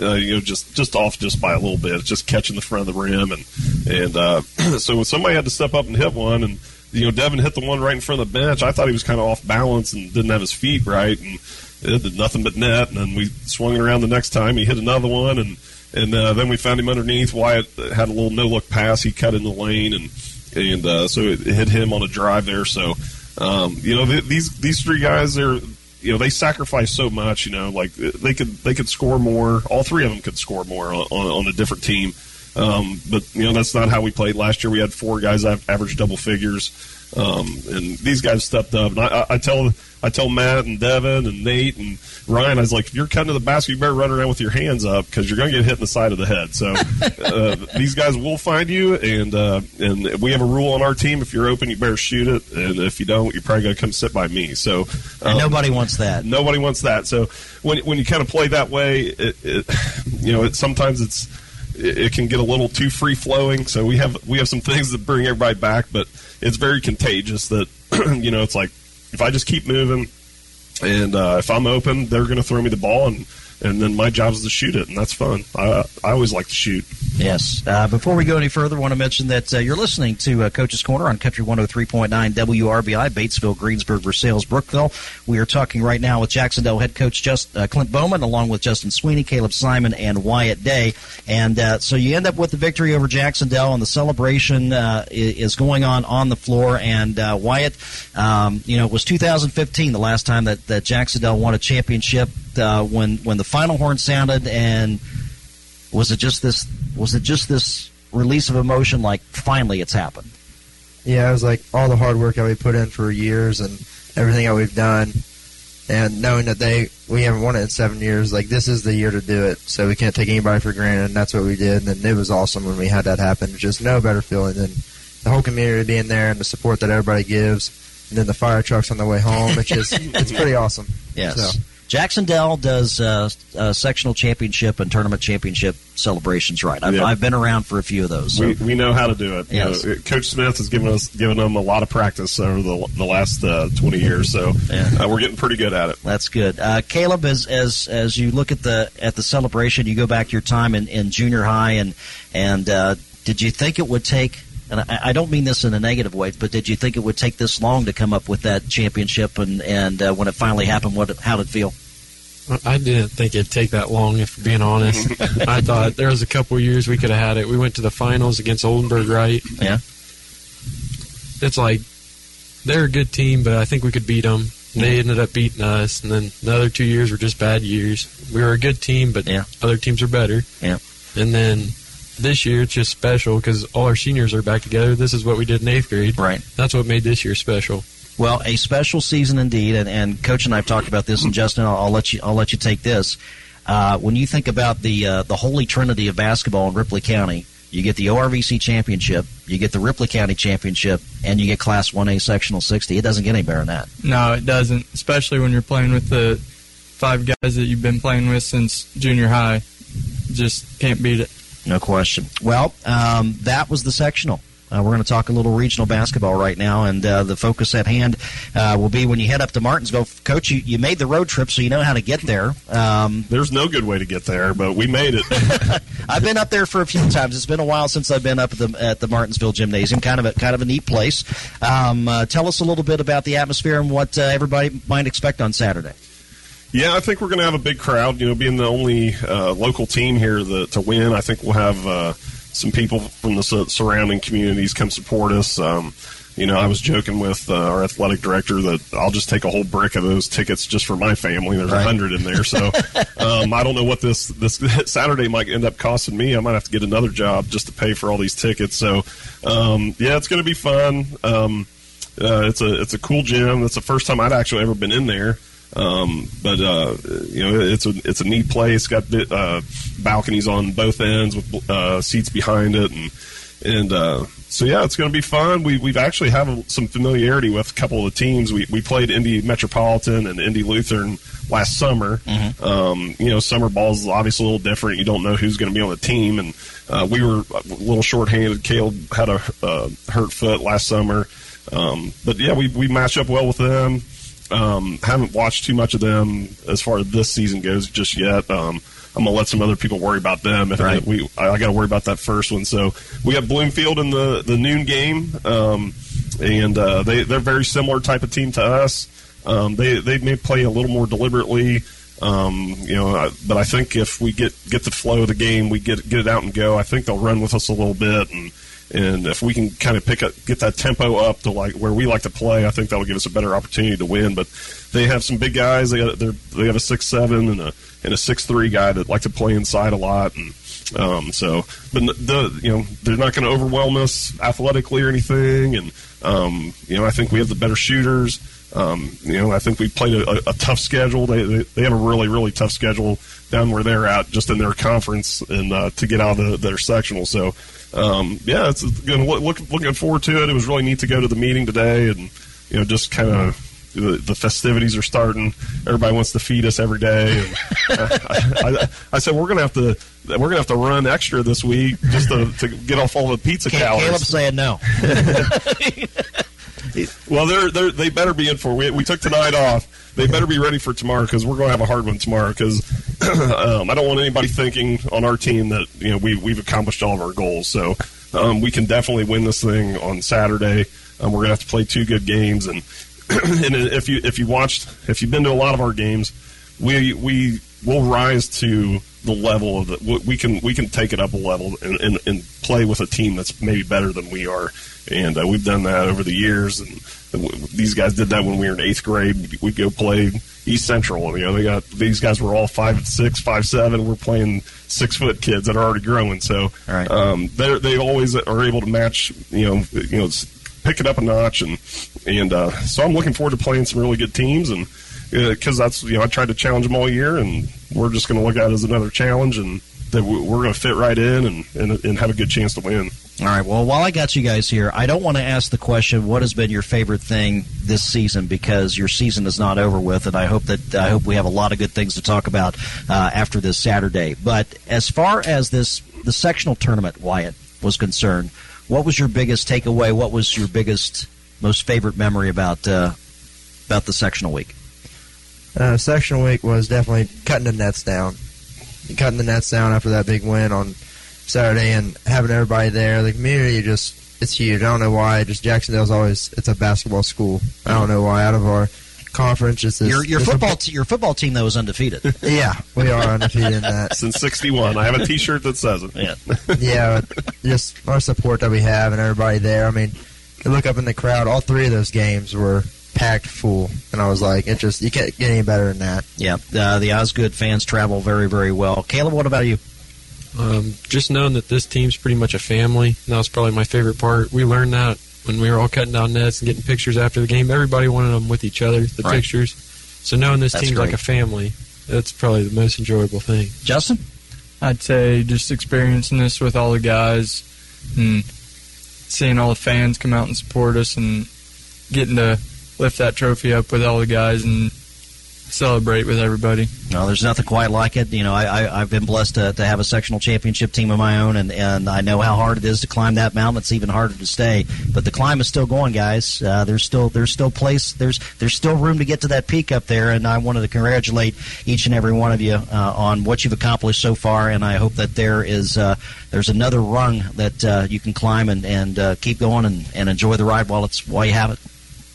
uh, you know, just just off just by a little bit, just catching the front of the rim, and and uh, so when somebody had to step up and hit one, and you know, Devin hit the one right in front of the bench. I thought he was kind of off balance and didn't have his feet right, and it did nothing but net. And then we swung it around the next time. He hit another one, and and uh, then we found him underneath. Wyatt had a little no look pass. He cut in the lane, and and uh, so it hit him on a drive there. So um, you know, th- these these three guys, they're you know they sacrifice so much. You know, like they could they could score more. All three of them could score more on, on, on a different team. Um, but you know that's not how we played last year. We had four guys average double figures, um, and these guys stepped up. And I, I, tell I tell Matt and Devin and Nate and Ryan, I was like, if you're cutting to the basket, you better run around with your hands up because you're going to get hit in the side of the head. So uh, these guys will find you, and uh, and we have a rule on our team: if you're open, you better shoot it, and if you don't, you're probably going to come sit by me. So um, and nobody wants that. Nobody wants that. So when when you kind of play that way, it, it you know, it, sometimes it's it can get a little too free flowing. So we have we have some things that bring everybody back, but it's very contagious. That you know, it's like if I just keep moving, and uh, if I'm open, they're going to throw me the ball, and and then my job is to shoot it, and that's fun. I, I always like to shoot. Yes. Uh, before we go any further, I want to mention that uh, you're listening to uh, Coach's Corner on Country 103.9 WRBI, Batesville, Greensburg, Versailles, Brookville. We are talking right now with Jac-Cen-Del head coach Just, uh, Clint Bowman, along with Justin Sweeney, Caleb Simon, and Wyatt Day. And uh, so you end up with the victory over Jac-Cen-Del, and the celebration uh, is going on on the floor. And Wyatt, um, you know, it was 2015 the last time that, that Jac-Cen-Del won a championship when when the final horn sounded and was it just this was it just this release of emotion like finally it's happened yeah it was like all the hard work that we put in for years and everything that we've done and knowing that they we haven't won it in seven years, like this is the year to do it. So we can't take anybody for granted, and that's what we did. And it was awesome when we had that happen. Just no better feeling than the whole community being there and the support that everybody gives, and then the fire trucks on the way home. It's just it's pretty awesome. Yes. So. Jac-Cen-Del does uh, uh, sectional championship and tournament championship celebrations right. I've, Yeah. I've been around for a few of those. so- We, we know how to do it. You Yes. know, Coach Smith has given us given them a lot of practice over the, the last uh, twenty years, so uh, we're getting pretty good at it. That's good. Uh, Caleb, as as as you look at the at the celebration, you go back to your time in, in junior high, and and uh, did you think it would take? And I, I don't mean this in a negative way, but did you think it would take this long to come up with that championship? And and uh, when it finally happened, what how did it feel? I didn't think it'd take that long, if being honest. I thought there was a couple years we could have had it. We went to the finals against Oldenburg, right? Yeah. It's like they're a good team, but I think we could beat them. They ended up beating us, and then the other two years were just bad years. We were a good team, but yeah. other teams are better. Yeah. And then this year it's just special because all our seniors are back together. This is what we did in eighth grade. Right. That's what made this year special. Well, a special season indeed, and, and Coach and I have talked about this. And Justin, I'll, I'll let you I'll let you take this. Uh, when you think about the uh, the holy trinity of basketball in Ripley County, you get the ORVC championship, you get the Ripley County championship, and you get Class One A sectional sixty. It doesn't get any better than that. No, it doesn't. Especially when you're playing with the five guys that you've been playing with since junior high. Just can't beat it. No question. Well, um, that was the sectional. Uh, we're going to talk a little regional basketball right now, and uh, the focus at hand uh, will be when you head up to Martinsville. Coach, you, you made the road trip, so you know how to get there. Um, There's no good way to get there, but we made it. I've been up there for a few times. It's been a while since I've been up at the at the Martinsville Gymnasium. Kind of a kind of a neat place. Um, uh, tell us a little bit about the atmosphere and what uh, everybody might expect on Saturday. Yeah, I think we're going to have a big crowd. You know, being the only uh, local team here the, to win, I think we'll have uh, some people from the su- surrounding communities come support us. Um, you know, I was joking with uh, our athletic director that I'll just take a whole brick of those tickets just for my family. There's a Right. hundred in there, so um, I don't know what this this Saturday might end up costing me. I might have to get another job just to pay for all these tickets. So, um, yeah, it's going to be fun. Um, uh, it's a it's a cool gym. That's the first time I'd actually ever been in there. Um, but uh, you know, it's a it's a neat place. Got uh, balconies on both ends with uh, seats behind it, and and uh, so yeah, it's going to be fun. We we've actually have some familiarity with a couple of the teams. We we played Indy Metropolitan and Indy Lutheran last summer. Um, you know, summer ball is obviously a little different. You don't know who's going to be on the team, and uh, we were a little shorthanded. Caleb had a uh, hurt foot last summer, um, but yeah, we we match up well with them. Um, haven't watched too much of them as far as this season goes just yet. Um, I'm gonna let some other people worry about them. If Right. we, I, I got to worry about that first one. So we have Bloomfield in the the noon game, um, and uh, they they're very similar type of team to us. Um, they they may play a little more deliberately. Um, you know, I- but I think if we get get the flow of the game, we get get it out and go. I think they'll run with us a little bit, and and if we can kind of pick up, get that tempo up to like where we like to play, I think that'll give us a better opportunity to win. But they have some big guys. They got, they have a six seven and a and a six three guy that like to play inside a lot, and um, so but the you know they're not going to overwhelm us athletically or anything, and um, you know I think we have the better shooters. Um, you know, I think we played a, a, tough schedule. They, they they have a really really tough schedule down where they're at, just in their conference, and uh, to get out of the, their sectional. So, um, yeah, it's going look, look, looking forward to it. It was really neat to go to the meeting today, and you know, just kind of the, the festivities are starting. Everybody wants to feed us every day. And I, I, I said we're gonna have to we're gonna have to run extra this week just to, to get off all the pizza calories. Caleb's saying no. Well, they're, they're they better be in for. We, we took tonight off. They better be ready for tomorrow because we're going to have a hard one tomorrow. Because um, I don't want anybody thinking on our team that you know we we've accomplished all of our goals. So um, we can definitely win this thing on Saturday. Um, we're going to have to play two good games, and and if you if you watched if you've been to a lot of our games, we we will rise to the level of the we can we can take it up a level and, and, and play with a team that's maybe better than we are. And uh, we've done that over the years and these guys did that when we were in eighth grade. We'd go play east central. You know they got these guys were all five six five seven. We're playing six foot kids that are already growing. So um, they they always are able to match you know you know pick it up a notch and and uh, so I'm looking forward to playing some really good teams and because that's you know I tried to challenge them all year, and we're just going to look at it as another challenge, and that we- we're going to fit right in and, and and have a good chance to win. All right. Well, while I got you guys here, I don't want to ask the question, "What has been your favorite thing this season?" Because your season is not over with, and I hope that I hope we have a lot of good things to talk about uh, after this Saturday. But as far as this the sectional tournament, Wyatt was concerned, what was your biggest takeaway? What was your biggest, most favorite memory about uh, about the sectional week? Uh, sectional week was definitely cutting the nets down, cutting the nets down after that big win on Saturday, and having everybody there. The community just it's huge. I don't know why. Just Jac-Cen-Del's always it's a basketball school. I don't know why. Out of our conference, it's this, Your your this- football te- your football team though is undefeated. Yeah, we are undefeated in that. Since '61, I have a T-shirt that says it. Yeah. yeah, just our support that we have and everybody there. I mean, you look up in the crowd. All three of those games were packed full, and I was like, it just you can't get any better than that. Yeah, uh, the Osgood fans travel very very well. Caleb, what about you? Um, just knowing that this team's pretty much a family. That was probably my favorite part. We learned that when we were all cutting down nets and getting pictures after the game. Everybody wanted them with each other, the Right. pictures. So knowing this That's team's like a family, that's probably the most enjoyable thing. Justin? I'd say just experiencing this with all the guys and seeing all the fans come out and support us and getting to lift that trophy up with all the guys and celebrate with everybody. No, there's nothing quite like it. You know, I, I, I've been blessed to, to have a sectional championship team of my own, and, and I know how hard it is to climb that mountain. It's even harder to stay, but the climb is still going, guys. Uh, there's still there's still place there's there's still room to get to that peak up there, and I wanted to congratulate each and every one of you uh, on what you've accomplished so far, and I hope that there is uh, there's another rung that uh, you can climb and and uh, keep going and, and enjoy the ride while it's while you have it.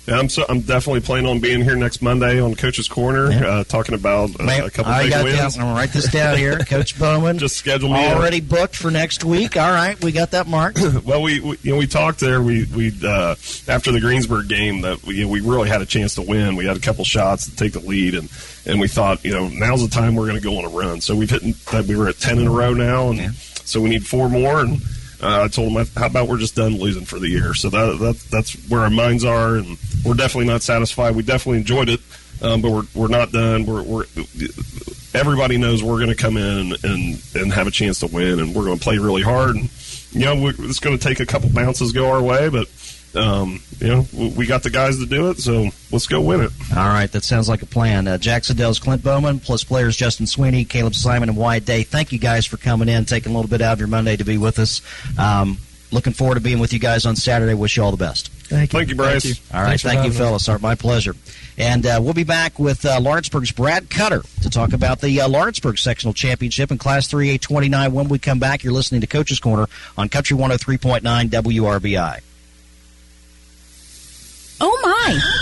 Yeah, I'm so, I'm definitely planning on being here next Monday on Coach's Corner, uh, talking about uh, Man, a couple I big got wins. that. I'm gonna write this down here. Coach Bowman just schedule me already booked for next week. All right, we got that marked. well, we, we you know we talked there. We we uh, after the Greensburg game that we, you know, we really had a chance to win. We had a couple shots to take the lead, and and we thought you know now's the time we're going to go on a run. So we've hit that we were at ten in a row now, and so we need four more. And uh, I told them, how about we're just done losing for the year? So that, that that's where our minds are, and we're definitely not satisfied. We definitely enjoyed it, um, but we're we're not done. We're, we're everybody knows we're going to come in and, and and have a chance to win, and we're going to play really hard. And you know, we, it's going to take a couple bounces go our way, but um, you know, we, we got the guys to do it, so let's go win it. All right, that sounds like a plan. Uh, Jac-Cen-Del's Clint Bowman, plus players Justin Sweeney, Caleb Simon, and Wyatt Day. Thank you guys for coming in, taking a little bit out of your Monday to be with us. Um, looking forward to being with you guys on Saturday. Wish you all the best. Thank you. Thank you, Bryce. Thank you. All right, thank you, fellas. All right, my pleasure. And uh, we'll be back with uh, Lawrenceburg's Brad Cutter to talk about the uh, Lawrenceburg Sectional Championship in Class 3A 29. When we come back, you're listening to Coach's Corner on Country 103.9 WRBI. My!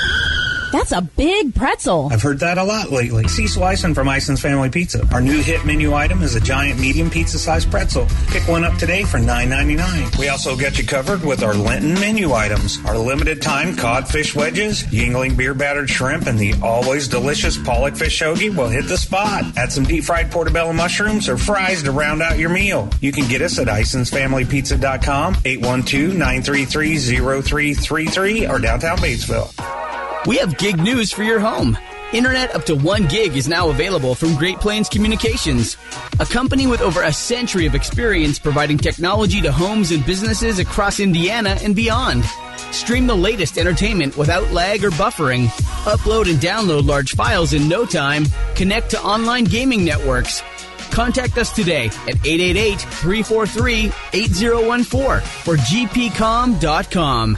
That's a big pretzel. I've heard that a lot lately. Cecil Ison from Ison's Family Pizza. Our new hit menu item is a giant medium pizza sized pretzel. Pick one up today for $9.99. We also get you covered with our Lenten menu items. Our limited time codfish wedges, Yuengling beer battered shrimp, and the always delicious pollock fish hoagie will hit the spot. Add some deep fried portobello mushrooms or fries to round out your meal. You can get us at IsonsFamilyPizza.com, 812-933-0333 or downtown Batesville. We have gig news for your home. Internet up to one gig is now available from Great Plains Communications, a company with over a century of experience providing technology to homes and businesses across Indiana and beyond. Stream the latest entertainment without lag or buffering. Upload and download large files in no time. Connect to online gaming networks. Contact us today at 888-343-8014 or gpcom.com.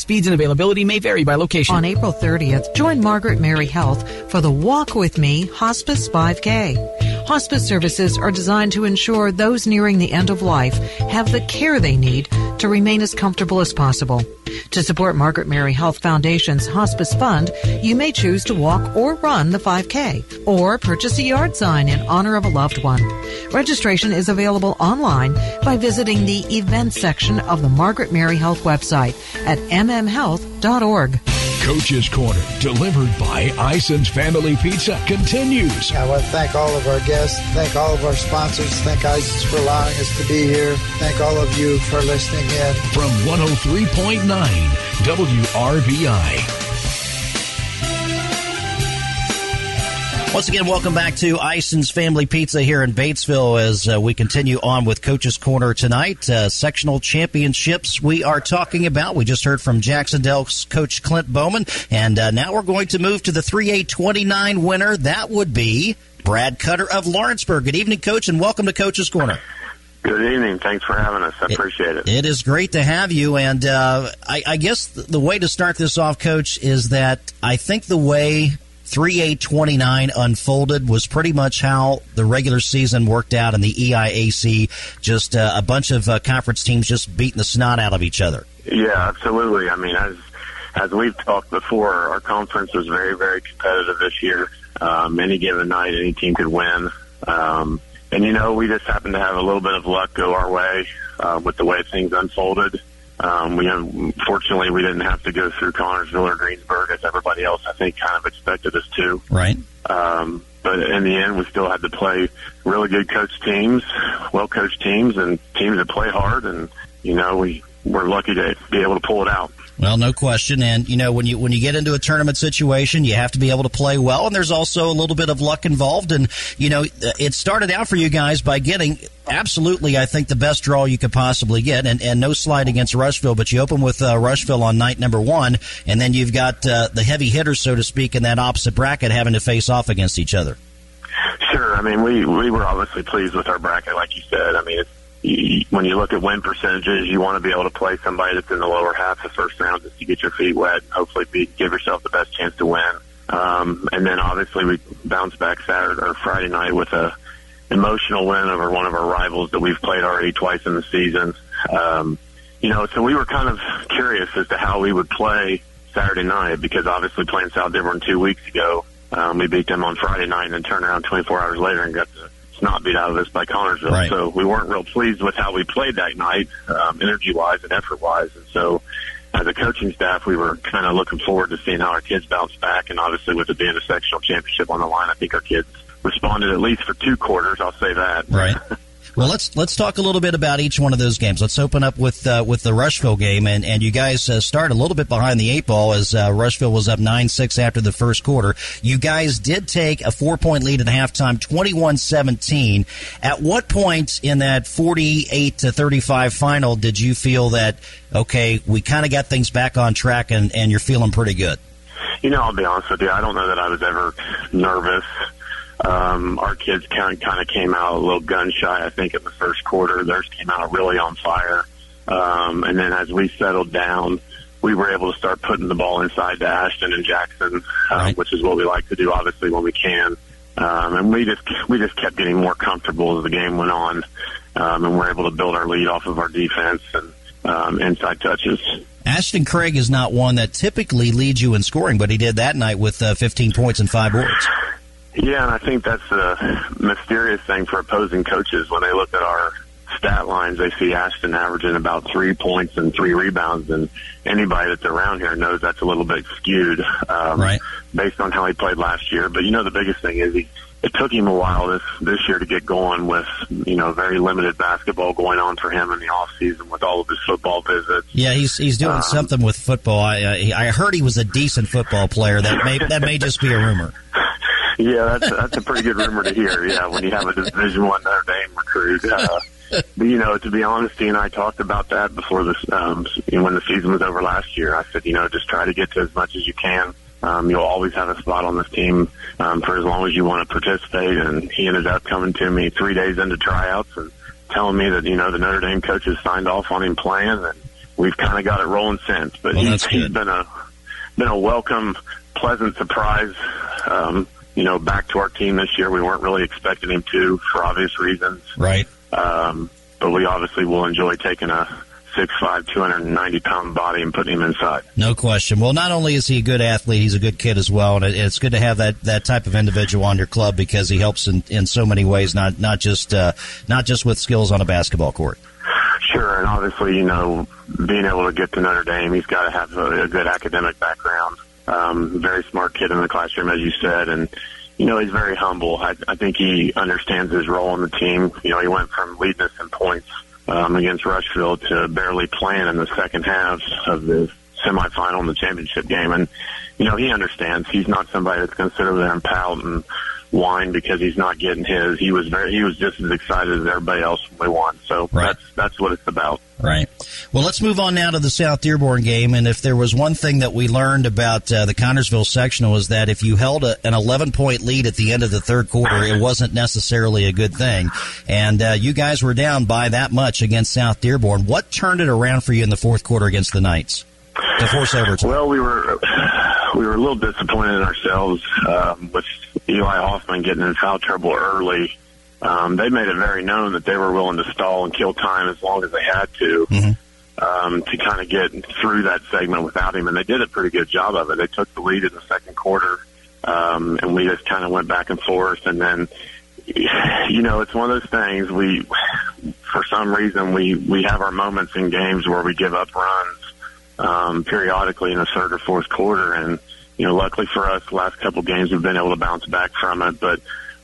Speeds and availability may vary by location. On April 30th, join Margaret Mary Health for the Walk With Me Hospice 5K. Hospice services are designed to ensure those nearing the end of life have the care they need to remain as comfortable as possible. To support Margaret Mary Health Foundation's Hospice Fund, you may choose to walk or run the 5K or purchase a yard sign in honor of a loved one. Registration is available online by visiting the events section of the Margaret Mary Health website at mmhealth.org. Coach's Corner, delivered by Ison's Family Pizza, continues. I want to thank all of our guests, thank all of our sponsors, thank Ison's for allowing us to be here, thank all of you for listening in. From 103.9 WRBI. Once again, welcome back to Ison's Family Pizza here in Batesville as uh, we continue on with Coach's Corner tonight. Uh, sectional championships we are talking about. We just heard from Jac-Cen-Del's coach Clint Bowman, and uh, now we're going to move to the 3A29 winner. That would be Brad Cutter of Lawrenceburg. Good evening, Coach, and welcome to Coach's Corner. Good evening. Thanks for having us. I appreciate it. It is great to have you. And uh, I, I guess the way to start this off, Coach, is that I think the way 3A29 unfolded was pretty much how the regular season worked out in the EIAC. Just uh, a bunch of uh, conference teams just beating the snot out of each other. Yeah, absolutely. I mean, as as we've talked before, our conference was very, very competitive this year. Um, any given night, any team could win. Um, and you know, we just happened to have a little bit of luck go our way uh, with the way things unfolded. Um, we unfortunately we didn't have to go through Connersville or Greensburg as everybody else I think kind of expected us to. Right. Um, but in the end, we still had to play really good coach teams, well coached teams, and teams that play hard. And you know, we we're lucky to be able to pull it out. Well, no question. And you know, when you when you get into a tournament situation, you have to be able to play well, and there's also a little bit of luck involved. And you know, it started out for you guys by getting absolutely, I think, the best draw you could possibly get, and, and no slide against Rushville. But you open with uh, Rushville on night number one, and then you've got uh, the heavy hitters, so to speak, in that opposite bracket having to face off against each other. Sure. I mean, we we were obviously pleased with our bracket, like you said. I mean, it's when you look at win percentages, you want to be able to play somebody that's in the lower half the first round just to get your feet wet. Hopefully, be, give yourself the best chance to win. Um, and then obviously we bounced back Saturday or Friday night with a emotional win over one of our rivals that we've played already twice in the season. Um, you know, so we were kind of curious as to how we would play Saturday night because obviously playing South Dearborn two weeks ago, um, we beat them on Friday night and then turned around 24 hours later and got the snot beat out of us by Connersville. Right. So we weren't real pleased with how we played that night, um, energy wise and effort wise. And so as a coaching staff, we were kind of looking forward to seeing how our kids bounce back. And obviously with it being a sectional championship on the line, I think our kids responded at least for two quarters. I'll say that. Right. Well, let's let's talk a little bit about each one of those games. Let's open up with uh, with the Rushville game, and and you guys uh, start a little bit behind the eight ball as uh, Rushville was up nine six after the first quarter. You guys did take a four point lead at halftime, 21-17. At what point in that forty eight to thirty five final did you feel that okay, we kind of got things back on track, and and you're feeling pretty good? You know, I'll be honest with you. I don't know that I was ever nervous. Um, our kids kind of, kind of came out a little gun shy, I think, in the first quarter. Theirs came out really on fire. Um, and then as we settled down, we were able to start putting the ball inside to Ashton and Jackson, uh, which is what we like to do, obviously, when we can. Um, and we just we just kept getting more comfortable as the game went on, um, and we're able to build our lead off of our defense and um, inside touches. Ashton Craig is not one that typically leads you in scoring, but he did that night with uh, 15 points and five boards. Yeah, and I think that's the mysterious thing for opposing coaches when they look at our stat lines. They see Ashton averaging about three points and three rebounds, and anybody that's around here knows that's a little bit skewed, um, right? Based on how he played last year. But you know, the biggest thing is he. It took him a while this this year to get going with you know very limited basketball going on for him in the off season with all of his football visits. Yeah, he's he's doing Um, something with football. I uh, he- I heard he was a decent football player. That may that may just be a rumor. Yeah, that's that's a pretty good rumor to hear. Yeah, when you have a Division One Notre Dame recruit. Uh, but you know, to be honest, he and I talked about that before this um, when the season was over last year. I said, you know, just try to get to as much as you can. Um, you'll always have a spot on this team um, for as long as you want to participate. And he ended up coming to me three days into tryouts and telling me that you know the Notre Dame coaches signed off on him playing, and we've kind of got it rolling since. But Well, he's, he's been a been a welcome, pleasant surprise. Um, you know, back to our team this year. We weren't really expecting him to, for obvious reasons. Right. Um, but we obviously will enjoy taking a six five, two hundred and ninety pound body and putting him inside. No question. Well, not only is he a good athlete, he's a good kid as well, and it's good to have that, that type of individual on your club because he helps in, in so many ways, not not just uh, not just with skills on a basketball court. Sure, and obviously, you know, being able to get to Notre Dame, he's got to have a, a good academic background. Um, very smart kid in the classroom, as you said, and you know he's very humble. I, I think he understands his role in the team. You know, he went from leading us in points um, against Rushville to barely playing in the second half of the semifinal in the championship game, and you know he understands. He's not somebody that's going to sit over there and pout and whine because he's not getting his. He was very he was just as excited as everybody else when we won. So that's that's what it's about. Right. Well, let's move on now to the South Dearborn game. And if there was one thing that we learned about uh, the Connersville sectional was that if you held a, an 11 point lead at the end of the third quarter, it wasn't necessarily a good thing. And uh, you guys were down by that much against South Dearborn. What turned it around for you in the fourth quarter against the Knights to force overtime? Well, we were we were a little disappointed in ourselves um, with Eli Hoffman getting in foul trouble early. Um, they made it very known that they were willing to stall and kill time as long as they had to um, to kind of get through that segment without him, and they did a pretty good job of it. They took the lead in the second quarter, um, and we just kind of went back and forth, and then you know it's one of those things we for some reason we we have our moments in games where we give up runs um, periodically in the third or fourth quarter. And, you know, luckily for us, the last couple games we've been able to bounce back from it. But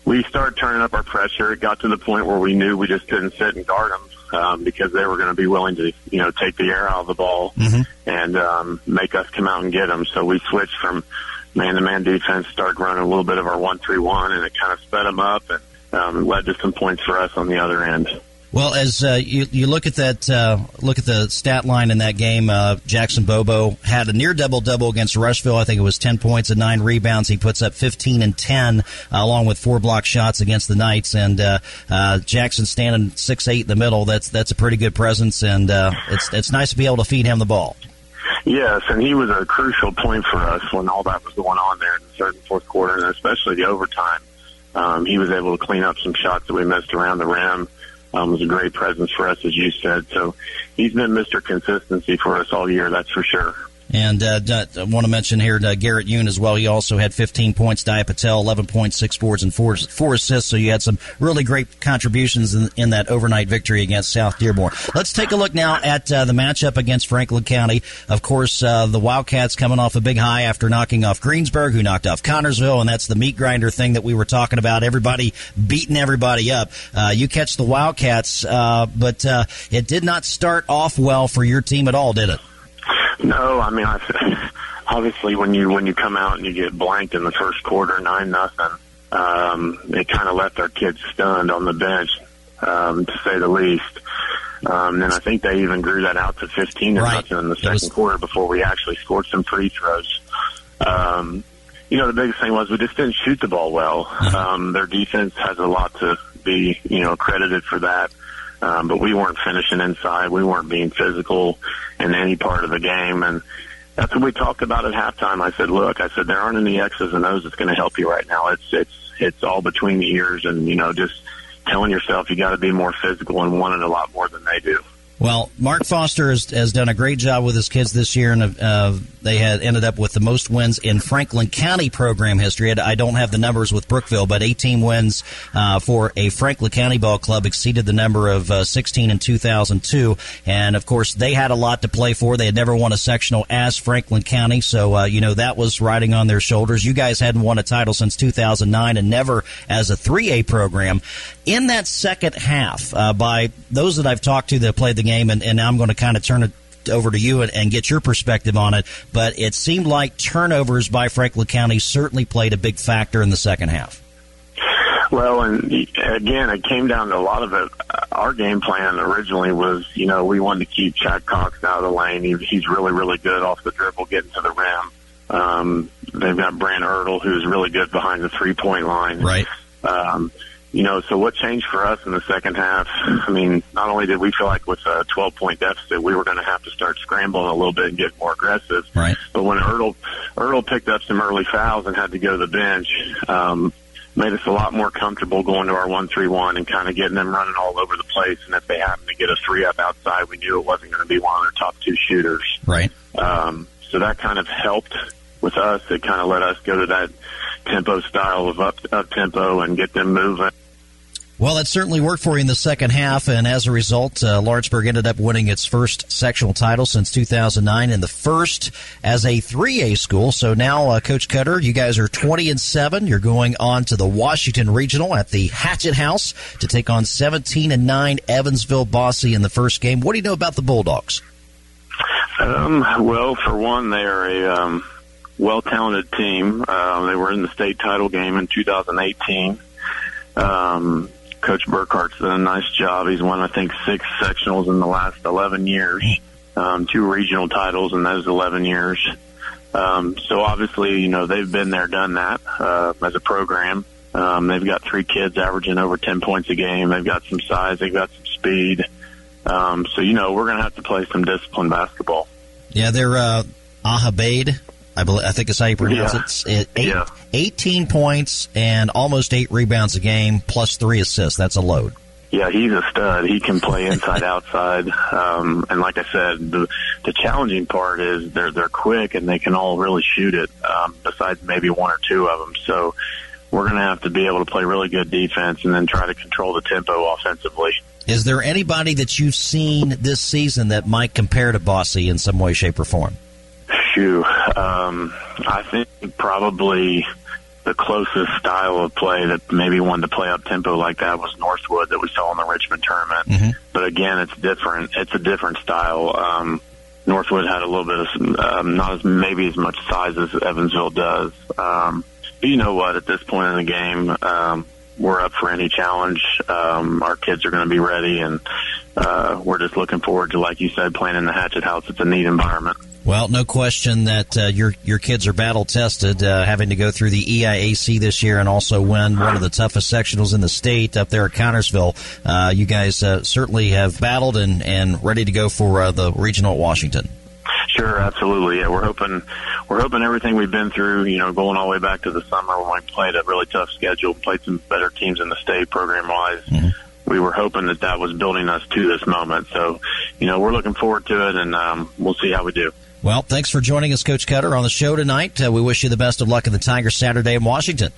we started turning up our pressure. It got to the point where we knew we just couldn't sit and guard them um, because they were going to be willing to, you know, take the air out of the ball and um, make us come out and get them. So we switched from man-to-man defense, started running a little bit of our one-three-one, and it kind of sped them up and um, led to some points for us on the other end. Well, as uh, you, you look at that, uh, look at the stat line in that game. Uh, Jackson Bobo had a near double double against Rushville. I think it was ten points and nine rebounds. He puts up fifteen and ten, uh, along with four block shots against the Knights. And uh, uh, Jackson standing six eight in the middle. That's that's a pretty good presence, and it's it's nice to be able to feed him the ball. Yes, and he was a crucial point for us when all that was going on there in the third and fourth quarter, and especially the overtime. Um, he was able to clean up some shots that we missed around the rim. Um, was a great presence for us, as you said. So he's been Mr. Consistency for us all year, that's for sure. And uh, I want to mention here uh, Garrett Yoon as well. He also had 15 points. Dia Patel 11 points, six boards, and four four assists. So you had some really great contributions in, in that overnight victory against South Dearborn. Let's take a look now at uh, the matchup against Franklin County. Of course, uh, the Wildcats coming off a big high after knocking off Greensburg, who knocked off Connersville, and that's the meat grinder thing that we were talking about. Everybody beating everybody up. Uh, you catch the Wildcats, uh, but it did not start off well for your team at all, did it? No, I mean, I, obviously when you when you come out and you get blanked in the first quarter, nine nothing, um, it kind of left our kids stunned on the bench, um, to say the least. Um, and I think they even grew that out to 15 or nothing in the second quarter before we actually scored some free throws. Um, you know, the biggest thing was we just didn't shoot the ball well. Um, their defense has a lot to be, you know, credited for that. Um, but we weren't finishing inside. We weren't being physical in any part of the game. And that's what we talked about at halftime. I said, look, I said, there aren't any X's and O's that's going to help you right now. It's, it's, it's all between the ears and, you know, just telling yourself you got to be more physical and want it a lot more than they do. Well, Mark Foster has, has done a great job with his kids this year, and uh, they had ended up with the most wins in Franklin County program history. I don't have the numbers with Brookville, but 18 wins uh, for a Franklin County ball club exceeded the number of uh, 16 in 2002. And of course, they had a lot to play for. They had never won a sectional as Franklin County, so uh, you know that was riding on their shoulders. You guys hadn't won a title since 2009, and never as a 3A program. In that second half, uh, by those that I've talked to that played the game, and, and now I'm going to kind of turn it over to you and, and, get your perspective on it. But it seemed like turnovers by Franklin County certainly played a big factor in the second half. Well, and again, it came down to a lot of it. Our game plan originally was, you know, we wanted to keep Chad Cox out of the lane. He, he's really, really good off the dribble, getting to the rim. Um, they've got Brand Ertl, who's really good behind the three point line. Right. Um, you know, so what changed for us in the second half? I mean, not only did we feel like with a 12 point deficit, we were going to have to start scrambling a little bit and get more aggressive. Right. But when Ertl, Ertl picked up some early fouls and had to go to the bench, um, made us a lot more comfortable going to our one three one and kind of getting them running all over the place. And if they happened to get a three up outside, we knew it wasn't going to be one of their top two shooters. Right. Um, so that kind of helped with us. It kind of let us go to that tempo style of up up tempo and get them moving. Well, it certainly worked for you in the second half, and as a result, uh, Lawrenceburg ended up winning its first sectional title since 2009, and the first as a 3A school. So now, uh, Coach Cutter, you guys are 20 and seven. You're going on to the Washington Regional at the Hatchet House to take on 17 and nine Evansville Bosse in the first game. What do you know about the Bulldogs? Um, well, for one, they are a um, well talented team. Uh, they were in the state title game in 2018. Um, Coach Burkhart's done a nice job. He's won, I think, six sectionals in the last 11 years, um, two regional titles in those 11 years. Um, so obviously, you know, they've been there, done that uh, as a program. Um, they've got three kids averaging over 10 points a game. They've got some size. They've got some speed. Um, so, you know, we're going to have to play some disciplined basketball. Yeah, they're uh, Ahabade. I believe I think is how you pronounce Yeah. it. Eight, 18 points and almost eight rebounds a game, plus three assists. That's a load. Yeah, he's a stud. He can play inside, outside, um, and like I said, the the challenging part is they're they're quick and they can all really shoot it. Um, besides maybe one or two of them, so we're going to have to be able to play really good defense and then try to control the tempo offensively. Is there anybody that you've seen this season that might compare to Bosse in some way, shape, or form? Shoo, um, I think probably the closest style of play that maybe wanted to play up tempo like that was Northwood that we saw in the Richmond tournament. But again, it's different. It's a different style. Um, Northwood had a little bit of um, not as maybe as much size as Evansville does. Um, but you know what? At this point in the game, um, we're up for any challenge. Um, our kids are going to be ready, and uh, we're just looking forward to, like you said, playing in the Hatchet House. It's a neat environment. Well, no question that uh, your your kids are battle tested, uh, having to go through the EIAC this year and also win one of the toughest sectionals in the state up there at Connersville. Uh, you guys uh, certainly have battled and, and ready to go for uh, the regional at Washington. Sure, absolutely. Yeah, we're hoping we're hoping everything we've been through, you know, going all the way back to the summer when we played a really tough schedule, played some better teams in the state program wise. We were hoping that that was building us to this moment. So, you know, we're looking forward to it, and um, we'll see how we do. Well, thanks for joining us, Coach Cutter, on the show tonight. Uh, we wish you the best of luck in the Tigers Saturday in Washington.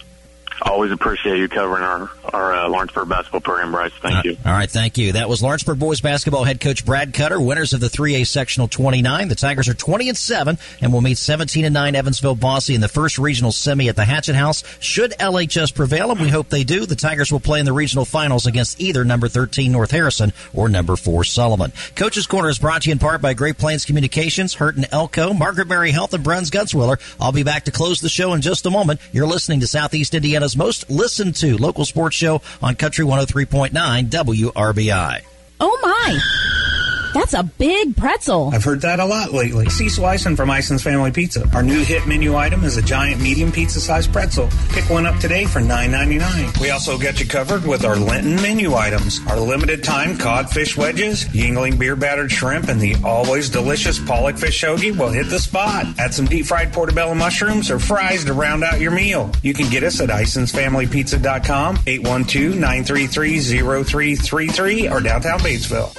Always appreciate you covering our our uh, Lawrenceburg basketball program, Bryce. Thank you. All right, thank you. That was Lawrenceburg boys basketball head coach Brad Cutter, winners of the 3A sectional 29. The Tigers are 20 and 7 and will meet 17 and 9 Evansville Bosse in the first regional semi at the Hatchet House. Should LHS prevail, and we hope they do, the Tigers will play in the regional finals against either number 13 North Harrison or number 4 Sullivan. Coach's Corner is brought to you in part by Great Plains Communications, Hurton Elko, Margaret Mary Health, and Bruns Gutzwiller. I'll be back to close the show in just a moment. You're listening to Southeast Most listened to local sports show on Country 103.9 WRBI. Oh my! That's a big pretzel. I've heard that a lot lately. Cecil Ison from Ison's Family Pizza. Our new hit menu item is a giant medium pizza sized pretzel. Pick one up today for $9.99. We also get you covered with our Lenten menu items. Our limited time codfish wedges, Yuengling beer battered shrimp, and the always delicious pollock fish hoagie will hit the spot. Add some deep fried portobello mushrooms or fries to round out your meal. You can get us at IsonsFamilyPizza.com, 812-933-0333 or downtown Batesville.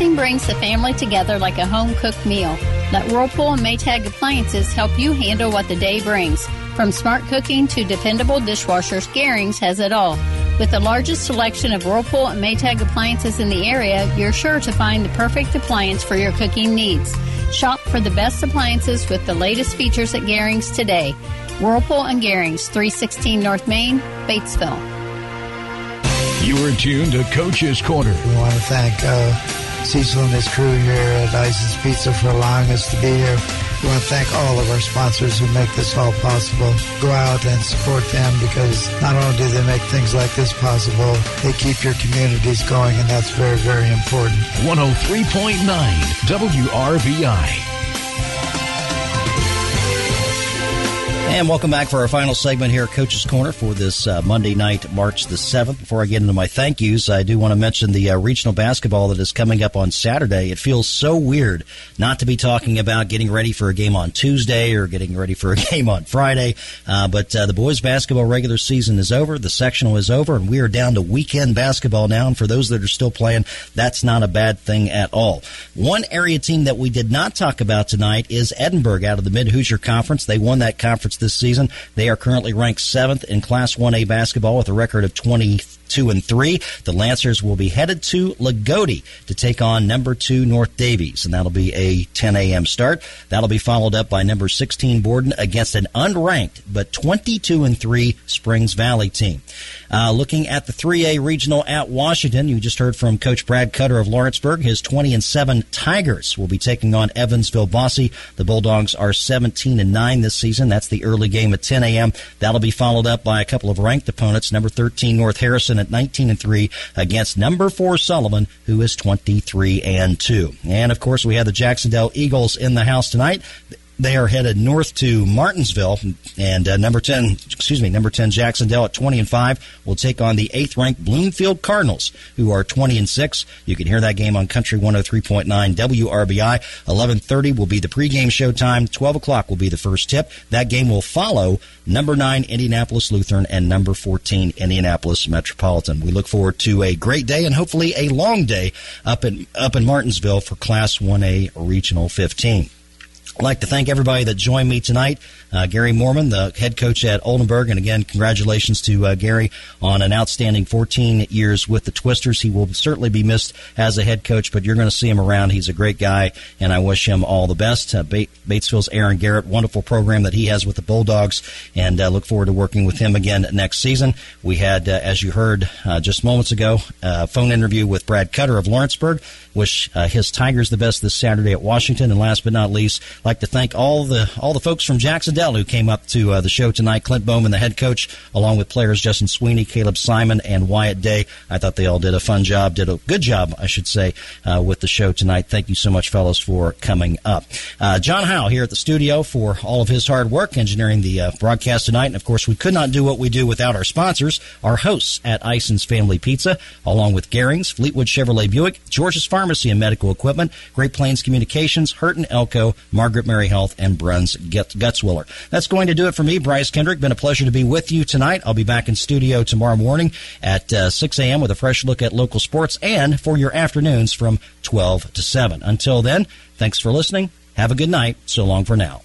Nothing brings the family together like a home cooked meal. Let Whirlpool and Maytag appliances help you handle what the day brings. From smart cooking to dependable dishwashers, Garings has it all. With the largest selection of Whirlpool and Maytag appliances in the area, you're sure to find the perfect appliance for your cooking needs. Shop for the best appliances with the latest features at Garings today. Whirlpool and Garings, 316 North Main, Batesville. You are tuned to Coach's Corner. We want to thank uh, Cecil and his crew here at Ison's Pizza for allowing us to be here. We want to thank all of our sponsors who make this all possible. Go out and support them because not only do they make things like this possible, they keep your communities going, and that's very, very important. 103.9 WRBI. And welcome back for our final segment here at Coach's Corner for this uh, Monday night, March the 7th. Before I get into my thank yous, I do want to mention the uh, regional basketball that is coming up on Saturday. It feels so weird not to be talking about getting ready for a game on Tuesday or getting ready for a game on Friday. Uh, but uh, the boys basketball regular season is over, the sectional is over, and we are down to weekend basketball now. And for those that are still playing, that's not a bad thing at all. One area team that we did not talk about tonight is Edinburgh out of the Mid Hoosier Conference. They won that conference this season. They are currently ranked seventh in Class 1A basketball with a record of 22 and 3. The Lancers will be headed to Loogootee to take on number two North Daviess, and that'll be a 10 a.m. start. That'll be followed up by number 16 Borden against an unranked but 22 and three Springs Valley team. Uh, looking at the 3A regional at Washington, you just heard from Coach Brad Cutter of Lawrenceburg. His 20 and 7 Tigers will be taking on Evansville Bosse. The Bulldogs are 17 and 9 this season. That's the early game at 10 a.m. That'll be followed up by a couple of ranked opponents. Number 13 North Harrison at 19 and 3 against number 4 Sullivan, who is 23 and 2. And of course, we have the Jac-Cen-Del Eagles in the house tonight. They are headed north to Martinsville, and uh, number ten, excuse me, number ten Jac-Cen-Del at twenty and five will take on the eighth ranked Bloomfield Cardinals, who are twenty and six. You can hear that game on Country one hundred oh three point nine WRBI. Eleven thirty will be the pregame showtime. Twelve o'clock will be the first tip. That game will follow number nine Indianapolis Lutheran and number fourteen Indianapolis Metropolitan. We look forward to a great day and hopefully a long day up in up in Martinsville for Class One A Regional fifteen. I'd like to thank everybody that joined me tonight. Uh, Gary Moorman, the head coach at Oldenburg, and again, congratulations to uh, Gary on an outstanding 14 years with the Twisters. He will certainly be missed as a head coach, but you're going to see him around. He's a great guy, and I wish him all the best. Uh, Batesville's Aaron Garrett, wonderful program that he has with the Bulldogs, and uh, look forward to working with him again next season. We had, uh, as you heard uh, just moments ago, a phone interview with Brad Cutter of Lawrenceburg. Wish his Tigers the best this Saturday at Washington, and last but not least, I'd like to thank all the all the folks from Jac-Cen-Del who came up to uh, the show tonight. Clint Bowman, the head coach, along with players Justin Sweeney, Caleb Simon, and Wyatt Day. I thought they all did a fun job, did a good job, I should say, uh, with the show tonight. Thank you so much, fellows, for coming up. Uh, John Howe here at the studio for all of his hard work engineering the uh, broadcast tonight, and of course, we could not do what we do without our sponsors, our hosts at Ison's Family Pizza, along with Garings, Fleetwood Chevrolet Buick, George's Pharmacy and Medical Equipment, Great Plains Communications, Hurton Elko, Margaret Mary Health, and Bruns Gutzwiller. That's going to do it for me, Bryce Kendrick. Been a pleasure to be with you tonight. I'll be back in studio tomorrow morning at uh, 6 a.m. with a fresh look at local sports and for your afternoons from 12 to 7. Until then, thanks for listening. Have a good night. So long for now.